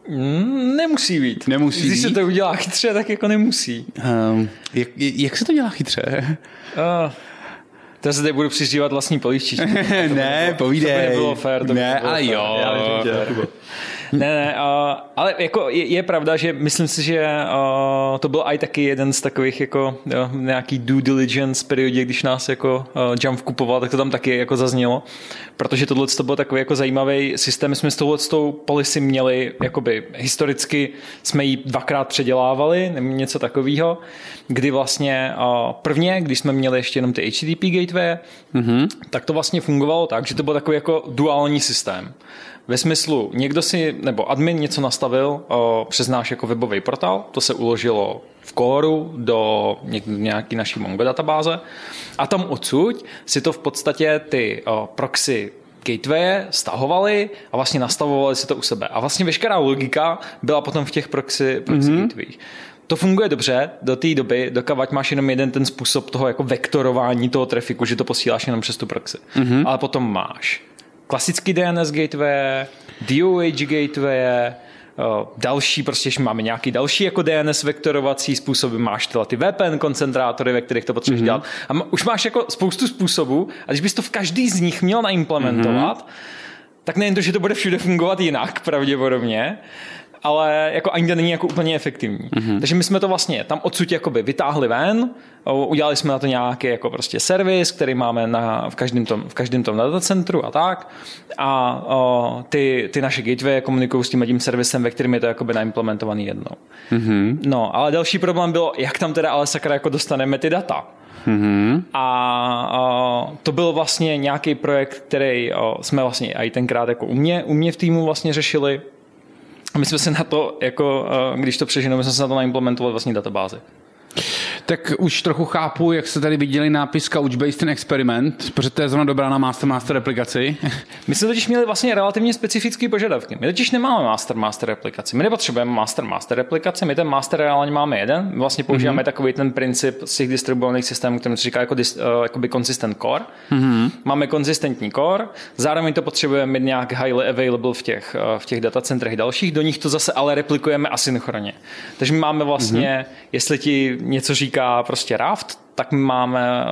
Mm, nemusí být. Nemusí Když se být? to udělá chytře, tak jako nemusí. Um, jak, jak se to dělá chytře? Uh, to se tady budu přižívat vlastní polívčičky. [LAUGHS] ne, povídej. To by nebylo fér. To by ne, nebylo ale fér. jo. Já. Ne, ne, uh, ale jako je, je pravda, že myslím si, že uh, to byl i taky jeden z takových jako jo, nějaký due diligence periodě, když nás jako uh, Jump kupoval, tak to tam taky jako zaznělo, protože tohle to byl takový jako zajímavý systém. My jsme s touhle s tou policy měli, jakoby historicky jsme ji dvakrát předělávali, nebo něco takového, kdy vlastně uh, prvně, když jsme měli ještě jenom ty HTTP gateway, mm-hmm. tak to vlastně fungovalo tak, že to byl takový jako duální systém. Ve smyslu, někdo si, nebo admin něco nastavil o, přes náš jako webový portál, to se uložilo v kóru do nějaký naší Mongo databáze a tam odsud si to v podstatě ty o, proxy gateway stahovali a vlastně nastavovali si to u sebe. A vlastně veškerá logika byla potom v těch proxy, proxy mm-hmm. gateway. To funguje dobře do té doby, dokavať máš jenom jeden ten způsob toho jako vektorování toho trafiku, že to posíláš jenom přes tu proxy. Mm-hmm. Ale potom máš klasický DNS gateway, DOH gateway, o, další, prostě že máme nějaký další jako DNS vektorovací způsoby, máš tyhle ty VPN koncentrátory, ve kterých to potřebuješ mm-hmm. dělat. A ma- už máš jako spoustu způsobů a když bys to v každý z nich měl naimplementovat, mm-hmm. tak nejen to, že to bude všude fungovat jinak pravděpodobně, ale jako ani to není jako úplně efektivní. Mm-hmm. Takže my jsme to vlastně tam odsud jakoby vytáhli ven, udělali jsme na to nějaký jako prostě servis, který máme na, v, každém tom, v každém tom datacentru a tak. A o, ty, ty naše gateway komunikují s tím tím servisem, ve kterém je to jakoby naimplementovaný jednou. Mm-hmm. No, ale další problém bylo, jak tam teda ale sakra jako dostaneme ty data. Mm-hmm. A o, to byl vlastně nějaký projekt, který o, jsme vlastně i tenkrát jako u mě, u mě v týmu vlastně řešili. A my jsme se na to, jako, když to přeženu, my jsme se na to naimplementovali vlastně databázi. Tak už trochu chápu, jak jste tady viděli nápis Couchbase ten experiment, protože to je zrovna dobrá na Master Master replikaci. [LAUGHS] My jsme totiž měli vlastně relativně specifické požadavky. My totiž nemáme master master replikaci. My nepotřebujeme master master replikaci, my ten master reálně máme jeden. My vlastně používáme mm-hmm. takový ten princip z těch distribuovaných systémů, který se říká jako dis, uh, jakoby consistent core. Mm-hmm. Máme konzistentní core, zároveň to potřebujeme mít nějak highly available v těch, uh, v těch datacentrech dalších, do nich to zase ale replikujeme asynchronně. Takže my máme vlastně, mm-hmm. jestli ti něco říká prostě Raft, tak my máme,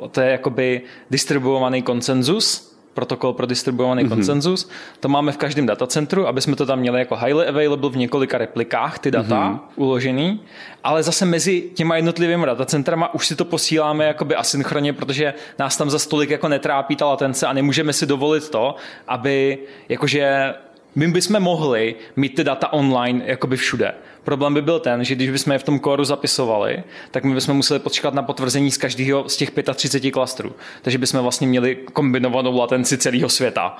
uh, to je jakoby distribuovaný konsenzus, protokol pro distribuovaný mm-hmm. konsenzus. To máme v každém datacentru, aby jsme to tam měli jako highly available v několika replikách, ty data mm-hmm. uložený, ale zase mezi těma jednotlivými datacentrama už si to posíláme jakoby asynchronně, protože nás tam za stolik jako netrápí ta latence a nemůžeme si dovolit to, aby jakože my bychom mohli mít ty data online jakoby všude. Problém by byl ten, že když bychom je v tom kóru zapisovali, tak my bychom museli počkat na potvrzení z každého z těch 35 klastrů. Takže bychom vlastně měli kombinovanou latenci celého světa.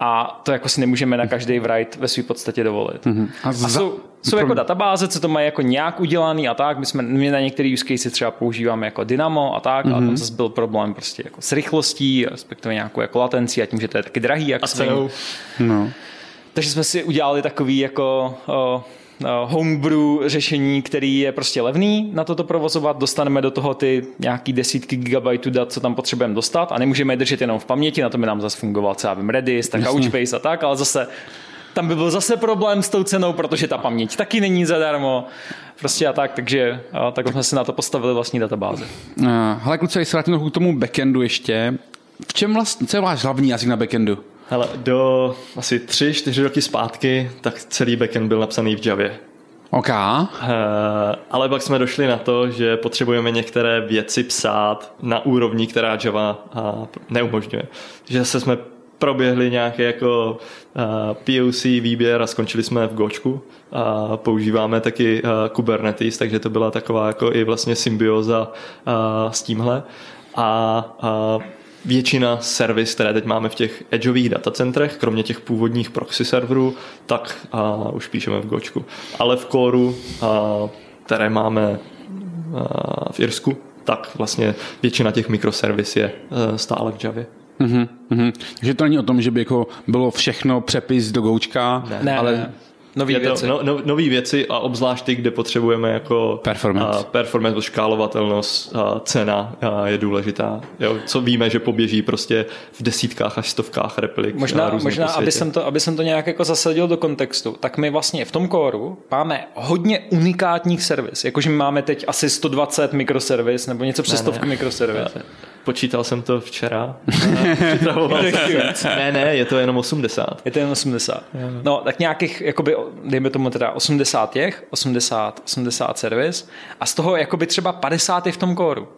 A to jako si nemůžeme na každý write ve své podstatě dovolit. Mm-hmm. A, za... a jsou, jsou jako databáze, co to mají jako nějak udělaný a tak. My jsme my na některé use cases třeba používáme jako Dynamo a tak, mm-hmm. a tam mhm. zase byl problém prostě jako s rychlostí, respektive nějakou jako latencí a tím, že to je taky drahý. Jak a cenou. No. Takže jsme si udělali takový jako o, homebrew řešení, který je prostě levný na toto provozovat, dostaneme do toho ty nějaký desítky gigabajtů dat, co tam potřebujeme dostat a nemůžeme je držet jenom v paměti, na to by nám zase fungoval třeba vím, Redis, tak Couchbase a tak, ale zase tam by byl zase problém s tou cenou, protože ta paměť taky není zadarmo. Prostě a tak, takže a, tak jsme si na to postavili vlastní databáze. Hele kluci, se vrátím k tomu backendu ještě, v čem vlastně, co je váš hlavní jazyk na backendu? Hele, do asi tři, čtyři roky zpátky, tak celý backend byl napsaný v Javě. OK. Uh, ale pak jsme došli na to, že potřebujeme některé věci psát na úrovni, která Java uh, neumožňuje. Takže zase jsme proběhli nějaké jako uh, POC výběr a skončili jsme v Gočku. A používáme taky uh, Kubernetes, takže to byla taková jako i vlastně symbioza uh, s tímhle. A uh, většina servis, které teď máme v těch edgeových datacentrech, kromě těch původních proxy serverů, tak a, už píšeme v Gočku. Ale v Coreu, a, které máme a, v Irsku, tak vlastně většina těch mikroservis je a, stále v Javě. Mm-hmm, mm-hmm. Takže to není o tom, že by jako bylo všechno přepis do Goučka, ne, ale ne Nový je věci. To, no, no, nový věci a obzvlášť ty, kde potřebujeme jako performance, a, performance škálovatelnost, a cena a je důležitá. Jo, co víme, že poběží prostě v desítkách až stovkách replik. Možná, možná aby, jsem to, aby jsem to nějak jako zasadil do kontextu, tak my vlastně v tom kóru máme hodně unikátních servis. Jakože my máme teď asi 120 mikroservis nebo něco přes stovku mikroservis. Ne. Počítal jsem to včera. [LAUGHS] ne, ne, je to jenom 80. Je to jenom 80. No, tak nějakých, jakoby, dejme tomu teda 80 těch, 80, 80 servis a z toho jakoby třeba 50 je v tom kóru.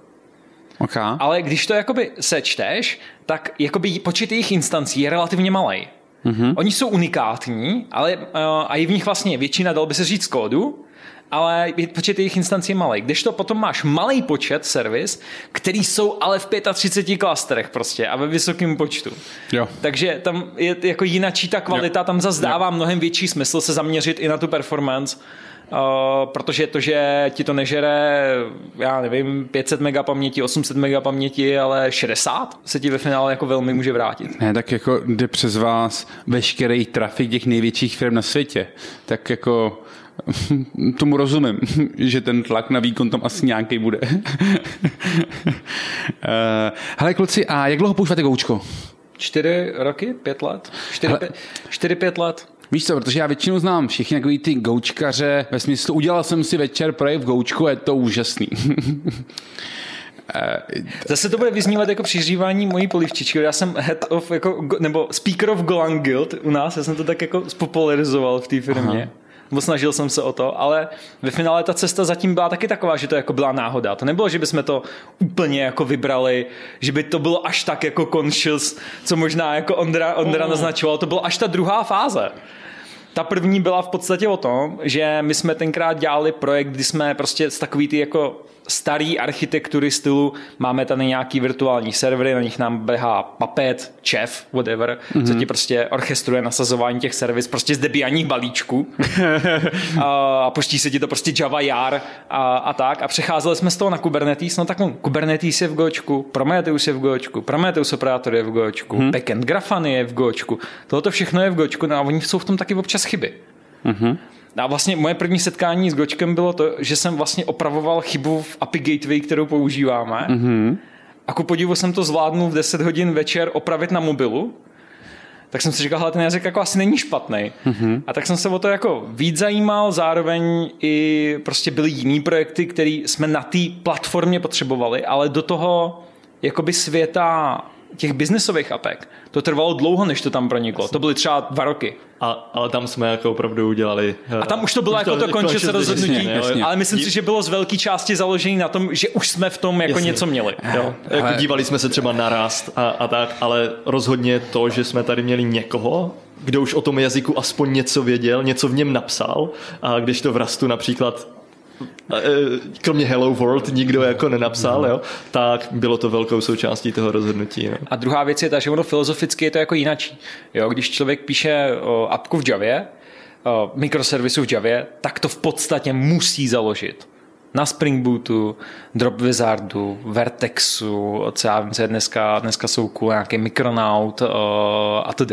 Okay. Ale když to jakoby sečteš, tak jakoby počet jejich instancí je relativně malý. Mm-hmm. Oni jsou unikátní, ale uh, a je v nich vlastně většina, dal by se říct, kódu, ale počet jejich instancí je malý. Když to potom máš malý počet servis, který jsou ale v 35 klasterech prostě a ve vysokém počtu. Jo. Takže tam je jako jinačí ta kvalita, jo. tam zase dává mnohem větší smysl se zaměřit i na tu performance, Uh, protože to, že ti to nežere, já nevím, 500 mega paměti, 800 mega paměti, ale 60 se ti ve finále jako velmi může vrátit. Ne, tak jako jde přes vás veškerý trafik těch největších firm na světě. Tak jako [LAUGHS] tomu rozumím, [LAUGHS] že ten tlak na výkon tam asi nějaký bude. [LAUGHS] Eh, hele kluci, a jak dlouho používáte Goučko? Čtyři roky, pět let? Čtyři, pět, čtyři, pět let. Víš co, protože já většinou znám všichni takový ty goučkaře, ve smyslu udělal jsem si večer projekt v goučku, je to úžasný. Eh, Zase to bude vyznívat jako přiřívání mojí polivčičky. Já jsem head of, jako, nebo speaker of Golang Guild u nás, já jsem to tak jako spopularizoval v té firmě. Aha snažil jsem se o to, ale ve finále ta cesta zatím byla taky taková, že to jako byla náhoda. To nebylo, že bychom to úplně jako vybrali, že by to bylo až tak jako conscious, co možná jako Ondra, Ondra naznačoval, to bylo až ta druhá fáze. Ta první byla v podstatě o tom, že my jsme tenkrát dělali projekt, kdy jsme prostě z takový ty jako starý architektury stylu, máme tady nějaký virtuální servery, na nich nám běhá Puppet, Chef, whatever, mm-hmm. co ti prostě orchestruje nasazování těch servis prostě z debianích balíčků [LAUGHS] a poští se ti to prostě Java Jar a, a tak a přecházeli jsme z toho na Kubernetes, no tak no, Kubernetes je v Gočku, Prometheus je v Gočku, Prometheus operátor je v Gočku, mm-hmm. backend Grafany je v Gočku, tohoto všechno je v Gočku, no a oni jsou v tom taky občas chyby. Mm-hmm. A vlastně moje první setkání s Gočkem bylo to, že jsem vlastně opravoval chybu v API Gateway, kterou používáme. Mm-hmm. A ku podivu jsem to zvládnul v 10 hodin večer opravit na mobilu. Tak jsem si říkal, ten jazyk jako asi není špatný. Mm-hmm. A tak jsem se o to jako víc zajímal, zároveň i prostě byly jiný projekty, které jsme na té platformě potřebovali, ale do toho jakoby světa těch biznesových apek, to trvalo dlouho, než to tam proniklo. To byly třeba dva roky. A, ale tam jsme jako opravdu udělali... A tam už to bylo jako to konče se rozhodnutí, jasně, jasně. ale myslím si, že bylo z velké části založený na tom, že už jsme v tom jako Jasně. něco měli. Jo. Jako Ale- dívali jsme se třeba na rast a, a tak, ale rozhodně to, že jsme tady měli někoho, kdo už o tom jazyku aspoň něco věděl, něco v něm napsal, a když to v rastu například eh, kromě Hello World nikdo jako nenapsal, jo, tak bylo to velkou součástí toho rozhodnutí. No. A druhá věc je ta, že ono filozoficky je to jako jinačí. Jo, když člověk píše o, apku v Javě, o, mikroservisu v Javě, tak to v podstatě musí založit na Spring Bootu, Drop Wizardu, Vertexu, co já vím, co je dneska, dneska jsou cool, nějaký Micronaut o, a td.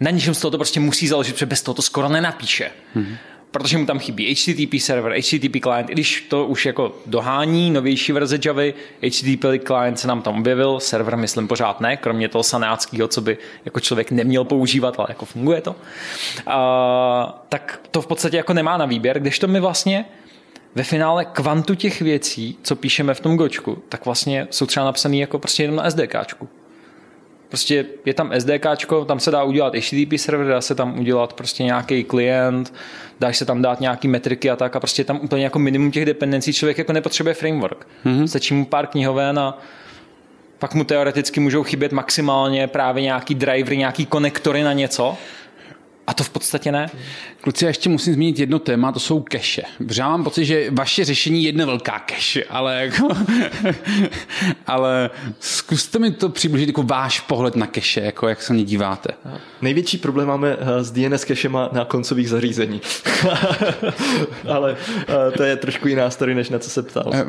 Na něčem z toho to prostě musí založit, protože bez toho to skoro nenapíše. Mm-hmm. Protože mu tam chybí HTTP server, HTTP client, i když to už jako dohání novější verze Javy, HTTP client se nám tam objevil, server myslím pořád ne, kromě toho sanáckého, co by jako člověk neměl používat, ale jako funguje to. A, tak to v podstatě jako nemá na výběr, kdežto my vlastně ve finále kvantu těch věcí, co píšeme v tom gočku, tak vlastně jsou třeba napsané jako prostě jenom na SDKčku. Prostě je tam SDKčko, tam se dá udělat HTTP server, dá se tam udělat prostě nějaký klient, dáš se tam dát nějaký metriky a tak a prostě tam úplně jako minimum těch dependencí člověk jako nepotřebuje framework. Mm-hmm. Stačí mu pár knihoven a pak mu teoreticky můžou chybět maximálně právě nějaký drivery, nějaký konektory na něco a to v podstatě ne. Kluci, já ještě musím zmínit jedno téma, to jsou keše. Protože já mám pocit, že vaše řešení je jedna velká cache, ale jako, [LAUGHS] ale zkuste mi to přiblížit jako váš pohled na keše, jako jak se mě díváte. Největší problém máme eh, s DNS cachema na koncových zařízení. [LAUGHS] ale eh, to je trošku jiná story, než na co se ptal. Eh,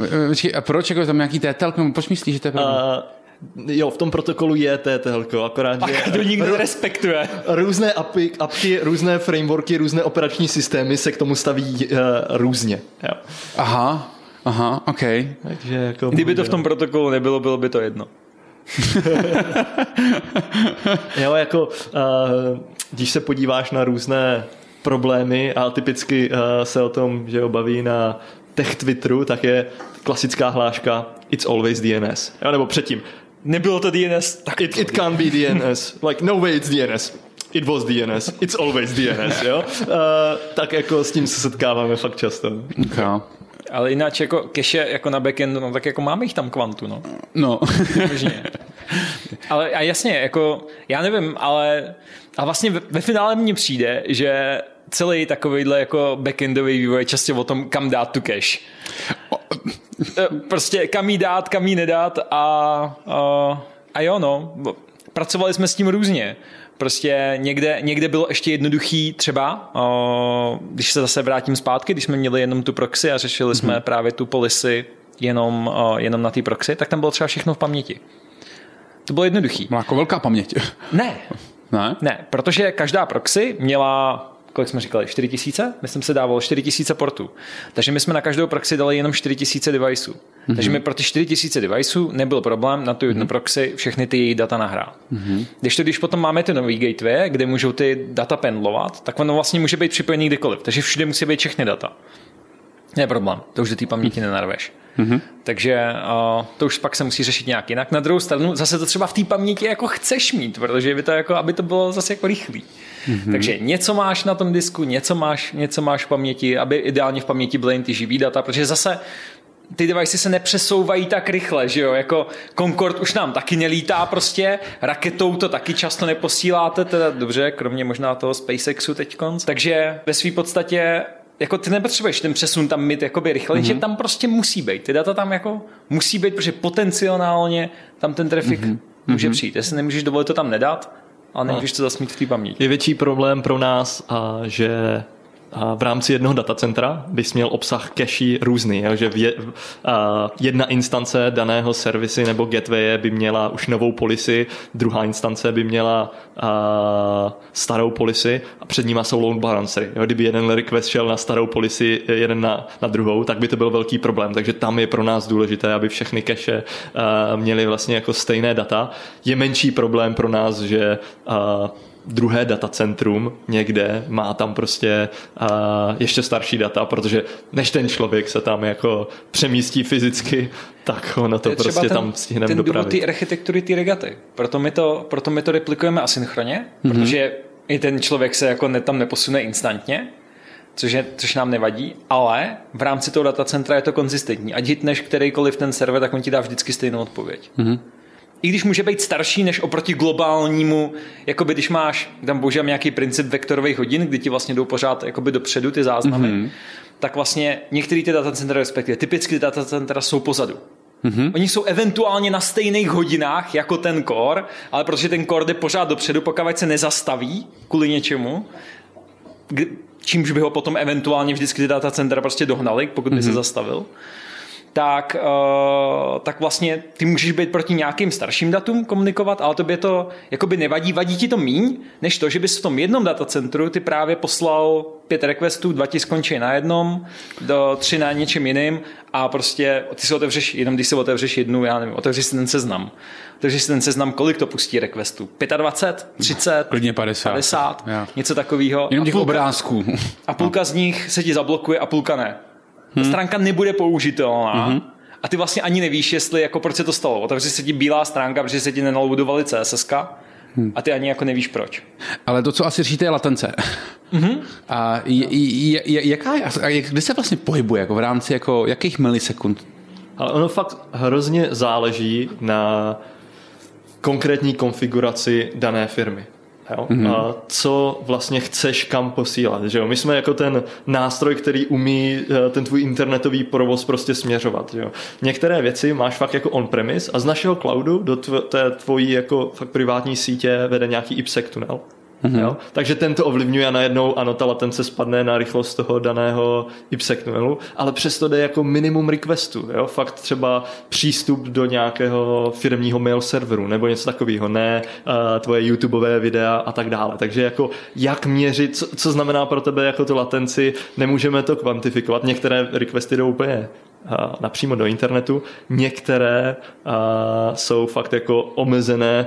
eh, a proč, jako tam nějaký nebo proč myslíš, že to je problém? A, jo, v tom protokolu je TTL, akorát, že A to nikdo nerespektuje. různé apy, apky, různé frameworky, různé operační systémy se k tomu staví uh, různě. Jo. Aha, aha, OK. Takže jako Kdyby to v tom protokolu nebylo, bylo by to jedno. [LAUGHS] Jo, jako uh, když se podíváš na různé problémy a typicky uh, se o tom, že obaví na tech Twitteru, tak je klasická hláška It's always DNS. Jo, nebo předtím. Nebylo to DNS, tak It, it can't be DNS. Like, no way it's DNS. It was DNS. It's always DNS, jo? Uh, tak jako s tím se setkáváme fakt často. okay. Ale jinak jako cache jako na backendu, no tak jako máme jich tam kvantu, no. No, Možně. ale a jasně, jako já nevím, ale a vlastně ve, ve finále mně přijde, že celý takovýhle jako backendový vývoj je často o tom, kam dát tu cache. Prostě kam jí dát, kam jí nedat a, a, a jo no, pracovali jsme s tím různě. Prostě někde, někde bylo ještě jednoduchý třeba, o, když se zase vrátím zpátky, když jsme měli jenom tu proxy a řešili jsme právě tu policy jenom, o, jenom na té proxy, tak tam bylo třeba všechno v paměti. To bylo jednoduchý. má jako velká paměť. Ne, Ne? ne, protože každá proxy měla kolik jsme říkali, 4000? Myslím se dávalo 4000 portů. Takže my jsme na každou proxy dali jenom 4000 deviceů. Mm-hmm. Takže mi pro ty 4000 deviceů nebyl problém na tu jednu mm-hmm. proxy všechny ty její data nahrát. Mm-hmm. Když to, když potom máme ty nový gateway, kde můžou ty data pendlovat, tak ono vlastně může být připojený kdekoliv. Takže všude musí být všechny data. Ne problém, to už do té paměti nenarveš. Mm-hmm. Takže uh, to už pak se musí řešit nějak jinak. Na druhou stranu zase to třeba v té paměti jako chceš mít, protože by to jako, aby to bylo zase jako rychlý. Mm-hmm. Takže něco máš na tom disku, něco máš, něco máš v paměti, aby ideálně v paměti byly jen ty živý data, protože zase ty device se nepřesouvají tak rychle, že jo, jako Concorde už nám taky nelítá prostě, raketou to taky často neposíláte, teda dobře, kromě možná toho SpaceXu teďkonc, takže ve své podstatě jako ty nepotřebuješ ten přesun tam mít jakoby rychle, mm-hmm. že tam prostě musí být. Ty data tam jako musí být, protože potenciálně tam ten trafik mm-hmm. může přijít. Jestli nemůžeš dovolit to tam nedat, ale nemůžeš to zasmít v té paměti. Je větší problém pro nás, a že a v rámci jednoho datacentra bys měl obsah cache různý, jo? že je, jedna instance daného servisy nebo gateway by měla už novou policy, druhá instance by měla starou policy a před nima jsou load balancery. Jo? Kdyby jeden request šel na starou policy, jeden na, na druhou, tak by to byl velký problém. Takže tam je pro nás důležité, aby všechny cache měly vlastně jako stejné data. Je menší problém pro nás, že druhé datacentrum někde, má tam prostě uh, ještě starší data, protože než ten člověk se tam jako přemístí fyzicky, tak ono to, to prostě ten, tam stihneme ten dopravit. Ten architektury té regaty. Proto my to, proto my to replikujeme asynchronně, mm-hmm. protože i ten člověk se jako ne, tam neposune instantně, což, je, což nám nevadí, ale v rámci toho datacentra je to konzistentní. Ať hitneš kterýkoliv ten server, tak on ti dá vždycky stejnou odpověď. Mm-hmm. I když může být starší než oproti globálnímu, jakoby když máš, tam používám nějaký princip vektorových hodin, kdy ti vlastně jdou pořád jakoby dopředu ty záznamy, mm-hmm. tak vlastně některé ty datacentra, respektive typicky ty datacentra jsou pozadu. Mm-hmm. Oni jsou eventuálně na stejných hodinách jako ten core, ale protože ten core jde pořád dopředu, pokud se nezastaví kvůli něčemu, čímž by ho potom eventuálně vždycky ty datacentra prostě dohnali, pokud by mm-hmm. se mhm. zastavil, tak, uh, tak vlastně ty můžeš být proti nějakým starším datům komunikovat, ale tobě to jakoby nevadí, vadí ti to míň, než to, že bys v tom jednom datacentru ty právě poslal pět requestů, dva ti skončí na jednom, do tři na něčem jiným a prostě ty si otevřeš, jenom když si otevřeš jednu, já nevím, otevřeš si ten seznam. Otevřeš si ten seznam, kolik to pustí requestů? 25, 30, Klidně 50, 50 něco takového. Jenom těch obrázků. A půlka z nich se ti zablokuje a půlka ne hmm. stránka nebude použitelná hmm. a ty vlastně ani nevíš, jestli jako proč se to stalo. Otevře se ti bílá stránka, protože se ti nenaloadovali CSS hmm. a ty ani jako nevíš proč. Ale to, co asi říte, je latence. Mm-hmm. A je, je, je, jaká je, a kde se vlastně pohybuje, jako v rámci jako jakých milisekund? Ale ono fakt hrozně záleží na konkrétní konfiguraci dané firmy. Jo? Mm-hmm. A co vlastně chceš kam posílat. Že jo? My jsme jako ten nástroj, který umí eh, ten tvůj internetový provoz prostě směřovat. Že jo? Některé věci máš fakt jako on-premise a z našeho cloudu do té tvojí jako fakt privátní sítě vede nějaký IPsec tunel. Mm-hmm. Jo? Takže ten to ovlivňuje a najednou ano, ta latence spadne na rychlost toho daného IPsec tunelu, ale přesto jde jako minimum requestu. Jo? Fakt třeba přístup do nějakého firmního mail serveru nebo něco takového, ne uh, tvoje YouTubeové videa a tak dále. Takže jako jak měřit, co, co znamená pro tebe jako tu latenci, nemůžeme to kvantifikovat. Některé requesty jdou úplně napřímo do internetu. Některé jsou fakt jako omezené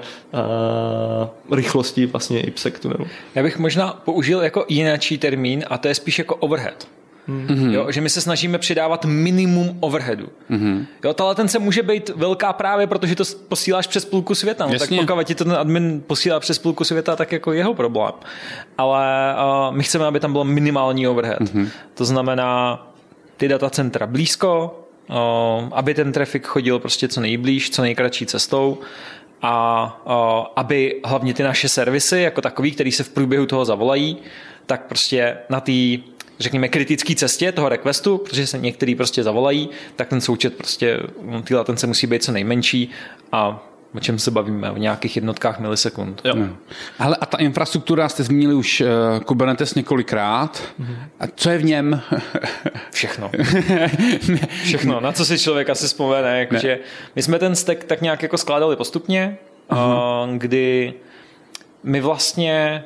rychlosti vlastně IPsec tunelu. Já bych možná použil jako jináčí termín a to je spíš jako overhead. Mm-hmm. Jo, že my se snažíme přidávat minimum overheadu. Mm-hmm. Jo, ta latence může být velká právě, protože to posíláš přes půlku světa. No, tak pokud ti to ten admin posílá přes půlku světa, tak jako jeho problém. Ale uh, my chceme, aby tam byl minimální overhead. Mm-hmm. To znamená, ty datacentra blízko, aby ten trafik chodil prostě co nejblíž, co nejkratší cestou a aby hlavně ty naše servisy jako takový, který se v průběhu toho zavolají, tak prostě na té řekněme, kritické cestě toho requestu, protože se některý prostě zavolají, tak ten součet prostě, ty latence musí být co nejmenší a o čem se bavíme, v nějakých jednotkách milisekund. Jo. No. Ale a ta infrastruktura, jste zmínili už uh, Kubernetes několikrát. Mm-hmm. A co je v něm? Všechno. [LAUGHS] Všechno, na co si člověk asi vzpomene. Jakože my jsme ten stack tak nějak jako skládali postupně, uh-huh. uh, kdy my vlastně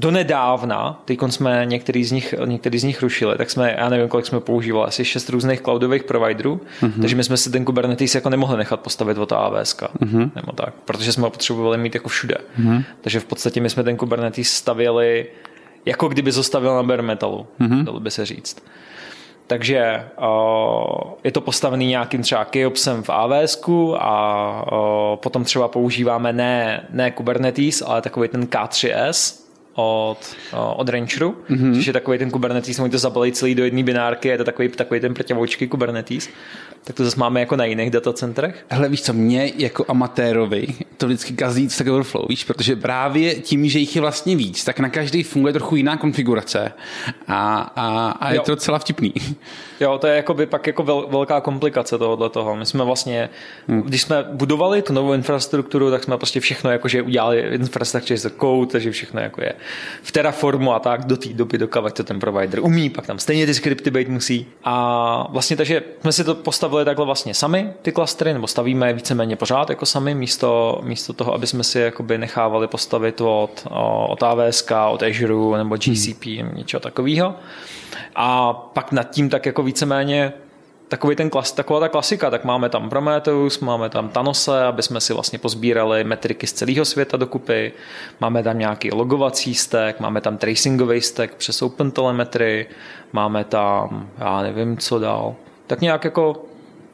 donedávna, teď jsme některý z, nich, některý z nich rušili, tak jsme, já nevím, kolik jsme používali, asi šest různých cloudových providerů, mm-hmm. takže my jsme si ten Kubernetes jako nemohli nechat postavit od AWS, mm-hmm. nebo tak, protože jsme ho potřebovali mít jako všude. Mm-hmm. Takže v podstatě my jsme ten Kubernetes stavěli jako kdyby zostavil na bare metalu, mm-hmm. dalo by se říct. Takže uh, je to postavený nějakým třeba Keopsem v AWS a uh, potom třeba používáme ne, ne Kubernetes, ale takový ten K3S, od, od Rancheru, mm-hmm. což je takový ten Kubernetes, oni to zabalí celý do jedné binárky, je to takový, takový ten prťavoučky Kubernetes. Tak to zase máme jako na jiných datacentrech. Hele, víš co, mě jako amatérovi to vždycky kazí Stack Overflow, víš, protože právě tím, že jich je vlastně víc, tak na každý funguje trochu jiná konfigurace a, a, a je jo. to docela vtipný. Jo, to je jako by pak jako vel, velká komplikace tohohle toho. My jsme vlastně, hmm. když jsme budovali tu novou infrastrukturu, tak jsme prostě všechno jakože udělali infrastructure as a code, takže všechno jako je v Terraformu a tak do té doby, dokávat to ten provider umí, pak tam stejně ty skripty být musí. A vlastně takže jsme si to postavili takhle vlastně sami, ty klastry, nebo stavíme víceméně pořád jako sami, místo, místo toho, aby jsme si jakoby nechávali postavit od, od AWS, od Azure nebo GCP, hmm. něčeho takového. A pak nad tím tak jako víceméně takový ten klas, taková ta klasika, tak máme tam Prometheus, máme tam Thanose, aby jsme si vlastně pozbírali metriky z celého světa dokupy, máme tam nějaký logovací stack, máme tam tracingový stack přes OpenTelemetry, máme tam, já nevím, co dál. Tak nějak jako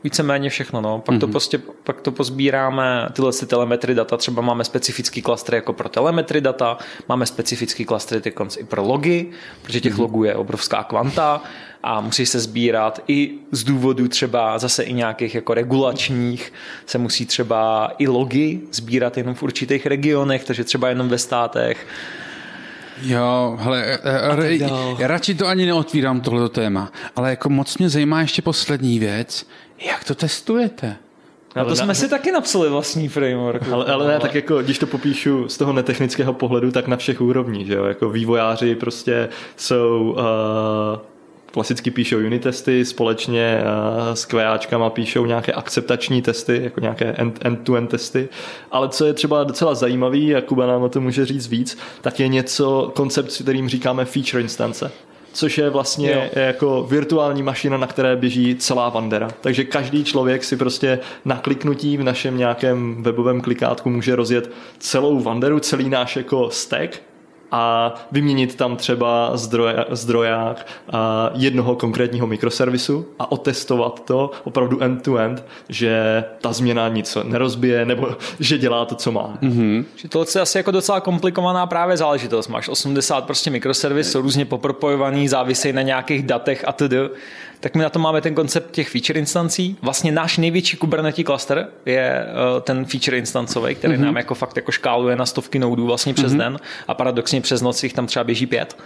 víceméně všechno. No. Pak, mm-hmm. to prostě, pak to pozbíráme, tyhle si telemetry data, třeba máme specifický klastry jako pro telemetry data, máme specifický klastry i pro logy, protože těch mm-hmm. logů je obrovská kvanta a musí se sbírat i z důvodu třeba zase i nějakých jako regulačních se musí třeba i logy sbírat jenom v určitých regionech, takže třeba jenom ve státech. Jo, hele, já radši to ani neotvírám tohleto téma, ale jako moc mě zajímá ještě poslední věc, jak to testujete? Ale to jsme na... si taky napsali vlastní framework. Ale, ale ne, tak jako, když to popíšu z toho netechnického pohledu, tak na všech úrovních, že jo? Jako vývojáři prostě jsou uh, klasicky píšou unit testy, společně uh, s QAčkama píšou nějaké akceptační testy, jako nějaké end-to-end testy, ale co je třeba docela zajímavý, a Kuba nám o tom může říct víc, tak je něco, koncept, kterým říkáme feature instance což je vlastně jo. jako virtuální mašina, na které běží celá Vandera. Takže každý člověk si prostě na kliknutí v našem nějakém webovém klikátku může rozjet celou Vanderu, celý náš jako stack a vyměnit tam třeba zdroje, zdroják a jednoho konkrétního mikroservisu a otestovat to opravdu end-to-end, že ta změna nic nerozbije nebo [LAUGHS] že dělá to, co má. Mm-hmm. Že tohle je asi jako docela komplikovaná právě záležitost. Máš 80 prostě mikroservis, jsou různě popropojovaný, závisejí na nějakých datech a td tak my na to máme ten koncept těch feature instancí. Vlastně náš největší Kubernetes cluster je uh, ten feature instancový, který mm-hmm. nám jako fakt jako škáluje na stovky noudů vlastně přes mm-hmm. den a paradoxně přes noc jich tam třeba běží pět.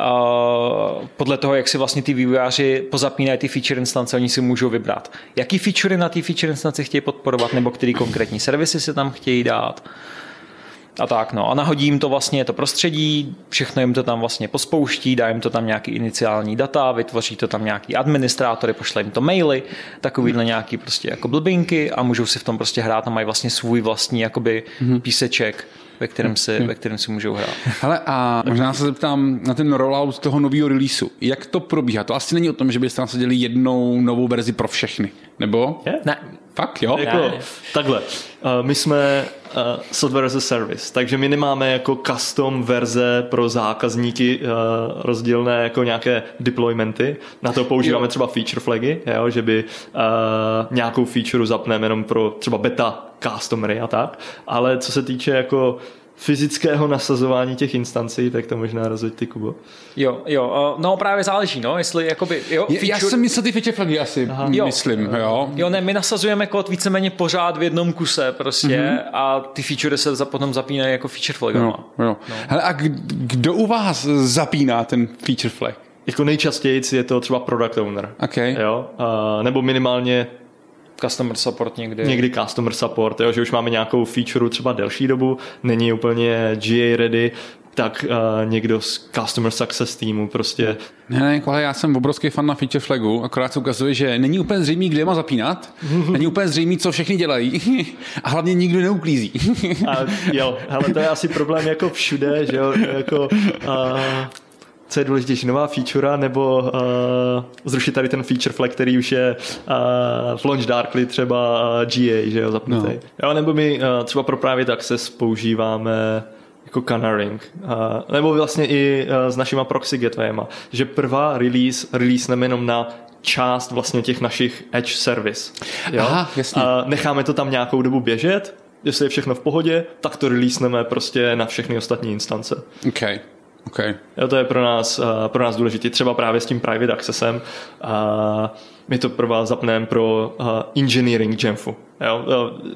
Uh, podle toho, jak si vlastně ty vývojáři pozapínají ty feature instance, oni si můžou vybrat, jaký featurey na ty feature instance chtějí podporovat, nebo který konkrétní servisy se tam chtějí dát a tak no. A nahodím to vlastně to prostředí, všechno jim to tam vlastně pospouští, dá jim to tam nějaký iniciální data, vytvoří to tam nějaký administrátory, pošle jim to maily, takovýhle nějaký prostě jako blbinky a můžou si v tom prostě hrát a mají vlastně svůj vlastní jakoby mm-hmm. píseček ve kterém, si, ve kterém si můžou hrát. Hele, a možná se zeptám na ten rollout toho nového releaseu. Jak to probíhá? To asi není o tom, že byste nasadili jednou novou verzi pro všechny, nebo? Je? Ne. Fakt, jo? Jako, ne. Takhle, uh, my jsme uh, software as a service, takže my nemáme jako custom verze pro zákazníky uh, rozdílné jako nějaké deploymenty. Na to používáme jo. třeba feature flagy, jo, že by uh, nějakou feature zapneme jenom pro třeba beta customery a tak, ale co se týče jako fyzického nasazování těch instancí, tak to možná rozhoď ty, Kubo. Jo, jo, no právě záleží, no, jestli jakoby, jo, feature... Já jsem myslel ty feature flagy asi, Aha. myslím, jo. Jo, ne, my nasazujeme kód víceméně pořád v jednom kuse prostě mm-hmm. a ty feature se potom zapínají jako feature flag. Jo, jo. No. Hele, a kdo u vás zapíná ten feature flag? Jako nejčastěji je to třeba product owner. Okay. Jo? Uh, nebo minimálně customer support někdy. Někdy customer support, jo, že už máme nějakou feature třeba delší dobu, není úplně GA ready, tak uh, někdo z Customer Success týmu prostě. Ne, ne, ale já jsem obrovský fan na feature flagu, akorát se ukazuje, že není úplně zřejmý, kde má zapínat, [LAUGHS] není úplně zřejmý, co všechny dělají [LAUGHS] a hlavně nikdo neuklízí. a, jo, ale to je asi problém jako všude, že jo, [LAUGHS] jako uh, co je důležitější, nová feature nebo uh, zrušit tady ten feature flag, který už je uh, v Launch Darkly třeba uh, GA, že jo, zapnutý. No. Jo, nebo my uh, třeba pro Private Access používáme jako canaring, uh, nebo vlastně i uh, s našima proxy gatewayema, že prvá release release jenom na část vlastně těch našich edge service. Jo? Aha, jasně. Uh, necháme to tam nějakou dobu běžet, jestli je všechno v pohodě, tak to releaseneme prostě na všechny ostatní instance. Okay. Okay. Jo, to je pro nás, uh, pro nás důležité, třeba právě s tím private accessem. Uh, my to pro vás zapneme pro uh, engineering Jamfu. Jo,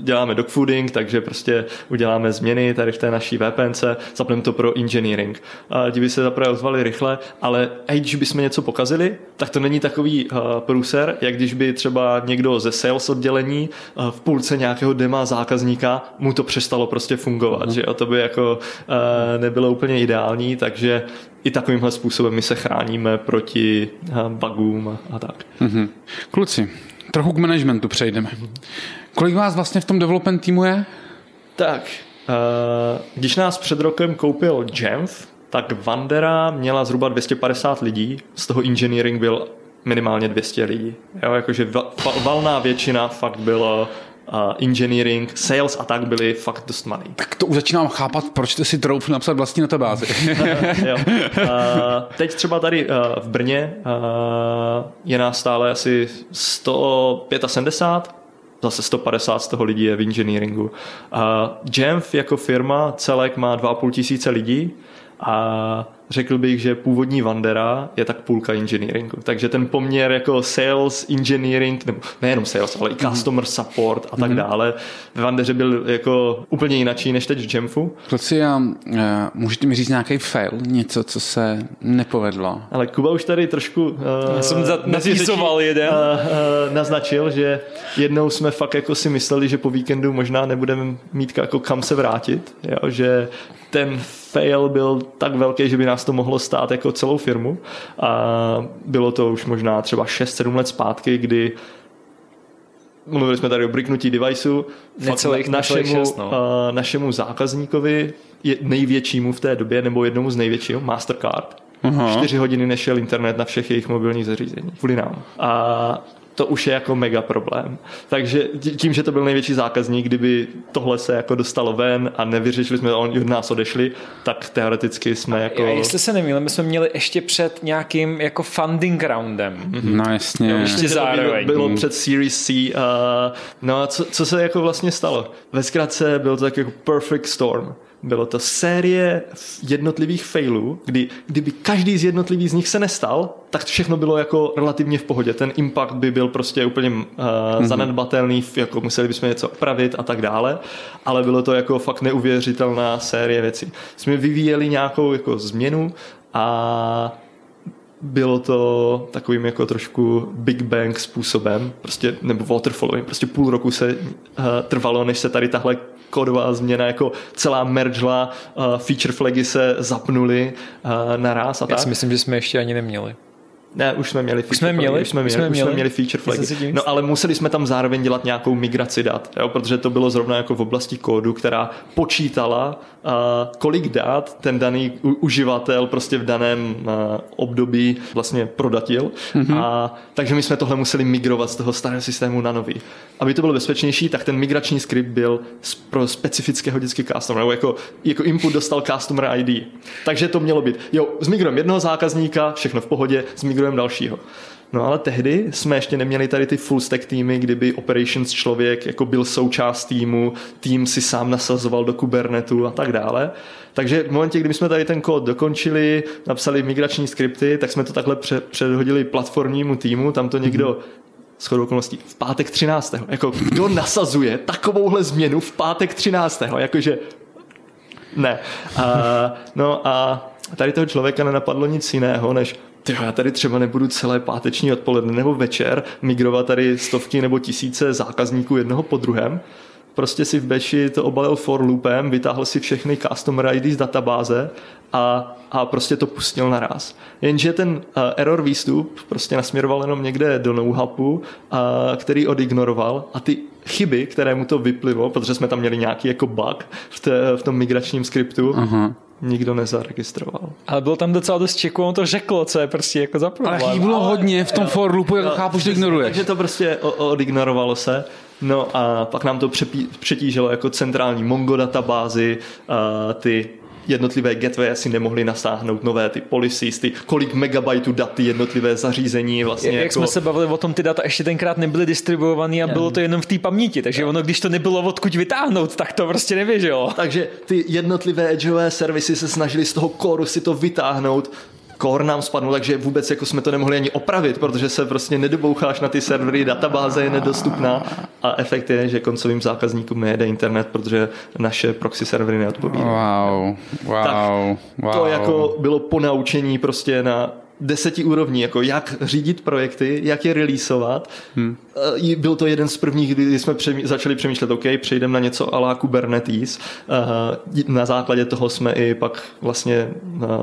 děláme dogfooding, takže prostě uděláme změny tady v té naší VPNC, zapneme to pro engineering. Ti by se zaprvé ozvali rychle, ale hej, když bychom něco pokazili, tak to není takový uh, průser, jak když by třeba někdo ze sales oddělení uh, v půlce nějakého dema zákazníka mu to přestalo prostě fungovat, mm. že jo? to by jako uh, nebylo úplně ideální, takže i takovýmhle způsobem my se chráníme proti bugům a tak. Mm-hmm. Kluci, trochu k managementu přejdeme. Mm-hmm. Kolik vás vlastně v tom development týmu je? Tak, uh, když nás před rokem koupil Jamf, tak Vandera měla zhruba 250 lidí, z toho engineering byl minimálně 200 lidí. Jo, jakože valná většina fakt bylo uh, engineering, sales a tak byly fakt dost malý. Tak to už začínám chápat, proč ty si troufl napsat vlastní databázi. [LAUGHS] jo. Uh, teď třeba tady uh, v Brně uh, je nás stále asi 175, zase 150 z toho lidí je v engineeringu. Uh, Jamf jako firma celek má 2,5 tisíce lidí a řekl bych, že původní Vandera je tak půlka engineeringu. Takže ten poměr jako sales, engineering, nebo nejenom sales, ale i mhm. customer support a tak mm-hmm. dále, ve Vandeře byl jako úplně jinačí než teď v Jamfu. Kluci, a, uh, můžete mi říct nějaký fail, něco, co se nepovedlo? Ale Kuba už tady trošku uh, Já jsem jeden. Uh, uh, naznačil, že jednou jsme fakt jako si mysleli, že po víkendu možná nebudeme mít jako kam se vrátit, jo? že ten fail byl tak velký, že by nás to mohlo stát jako celou firmu. A bylo to už možná třeba 6-7 let zpátky, kdy mluvili jsme tady o briknutí deviceu, necelých, našemu, šest, no. uh, našemu zákazníkovi, je největšímu v té době, nebo jednomu z největšího, Mastercard, Aha. čtyři hodiny nešel internet na všech jejich mobilních zařízení. Kvůli nám. A to už je jako mega problém. Takže tím, že to byl největší zákazník, kdyby tohle se jako dostalo ven a nevyřešili jsme, oni od nás odešli, tak teoreticky jsme jako... A jestli se nemýlím, my jsme měli ještě před nějakým jako funding roundem. Mm-hmm. No jasně. Jo, ještě zároveň. Bylo, bylo před Series C. Uh, no a co, co se jako vlastně stalo? Ve zkratce byl to tak jako perfect storm. Bylo to série jednotlivých failů, kdy kdyby každý z jednotlivých z nich se nestal, tak všechno bylo jako relativně v pohodě. Ten impact by byl prostě úplně uh, mm-hmm. zanedbatelný, jako museli bychom něco opravit a tak dále, ale bylo to jako fakt neuvěřitelná série věcí. Jsme vyvíjeli nějakou jako změnu a bylo to takovým jako trošku Big Bang způsobem, prostě, nebo waterfallovým, prostě půl roku se uh, trvalo, než se tady tahle kódová změna, jako celá mergela, uh, feature flagy se zapnuly uh, naraz a tak. Já si myslím, že jsme ještě ani neměli. Ne, už jsme měli feature už jsme měli, už jsme měli, už jsme měli, už jsme měli feature flagy. No ale museli jsme tam zároveň dělat nějakou migraci dat, jo, protože to bylo zrovna jako v oblasti kódu, která počítala, uh, kolik dat ten daný u- uživatel prostě v daném uh, období vlastně prodatil. Mm-hmm. A, takže my jsme tohle museli migrovat z toho starého systému na nový. Aby to bylo bezpečnější, tak ten migrační skript byl pro specifického vždycky customer, nebo jako, jako input dostal customer ID. Takže to mělo být, jo, zmigrujeme jednoho zákazníka, všechno v pohodě, zmigrujeme migrujeme dalšího. No ale tehdy jsme ještě neměli tady ty full stack týmy, kdyby operations člověk jako byl součást týmu, tým si sám nasazoval do Kubernetu a tak dále. Takže v momentě, kdy jsme tady ten kód dokončili, napsali migrační skripty, tak jsme to takhle předhodili platformnímu týmu, tam to někdo mm-hmm shodou okolností v pátek 13. Jako kdo nasazuje takovouhle změnu v pátek 13. Jakože ne. A, no a tady toho člověka nenapadlo nic jiného, než tyjo, já tady třeba nebudu celé páteční odpoledne nebo večer migrovat tady stovky nebo tisíce zákazníků jednoho po druhém. Prostě si v Beči to obalil for loopem, vytáhl si všechny customer ID z databáze a, a prostě to pustil naraz. Jenže ten uh, error výstup prostě nasměroval jenom někde do know-howu, uh, který odignoroval a ty chyby, které mu to vyplivo, protože jsme tam měli nějaký jako bug v, té, v tom migračním skriptu, uh-huh nikdo nezaregistroval. Ale bylo tam docela dost čeku, on to řeklo, co je prostě jako za problém. Ale chybilo hodně v tom for loopu, jako chápu, že to ignoruješ. Takže to prostě odignorovalo se. No a pak nám to přetížilo jako centrální Mongo databázi, ty jednotlivé gateway asi nemohli nasáhnout nové ty policies, ty kolik megabajtů dat ty jednotlivé zařízení vlastně. Jak jako... jsme se bavili o tom, ty data ještě tenkrát nebyly distribuované a bylo to jenom v té paměti, takže ono, když to nebylo odkud vytáhnout, tak to prostě nevěřilo. Takže ty jednotlivé edgeové servisy se snažili z toho core si to vytáhnout, core nám spadnul, takže vůbec jako jsme to nemohli ani opravit, protože se prostě nedoboucháš na ty servery, databáze je nedostupná a efekt je, že koncovým zákazníkům nejede internet, protože naše proxy servery neodpovídají. Wow, wow, tak wow. to jako bylo ponaučení prostě na deseti úrovní, jako jak řídit projekty, jak je releaseovat. Hmm. Byl to jeden z prvních, kdy jsme přemý, začali přemýšlet, OK, přejdeme na něco ala Kubernetes. Na základě toho jsme i pak vlastně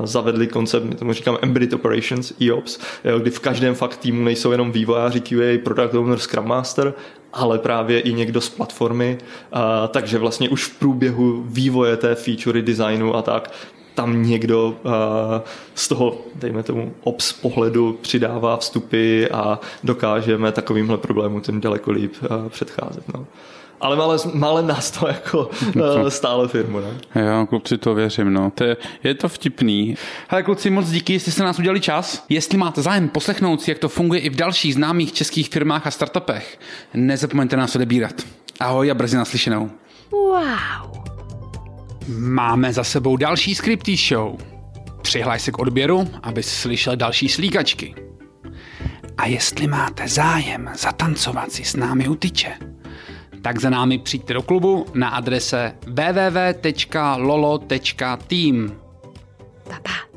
zavedli koncept, my tomu říkám Embedded Operations, EOPS, kdy v každém fakt týmu nejsou jenom vývojáři QA, Product Owner, Scrum Master, ale právě i někdo z platformy, takže vlastně už v průběhu vývoje té featurey, designu a tak tam někdo uh, z toho, dejme tomu, ops pohledu přidává vstupy a dokážeme takovýmhle problémům tím daleko líp uh, předcházet. No. Ale mále, mále nás to jako uh, stále firmu, ne? Jo, kluci to věřím, no. To je, je to vtipný. Hele, kluci, moc díky, jestli jste nás udělali čas. Jestli máte zájem poslechnout si, jak to funguje i v dalších známých českých firmách a startupech, nezapomeňte nás odebírat. Ahoj a brzy naslyšenou. Wow. Máme za sebou další Scripty Show. Přihlaj se k odběru, aby slyšel další slíkačky. A jestli máte zájem zatancovat si s námi u tyče, tak za námi přijďte do klubu na adrese www.lolo.team. Pa, pa.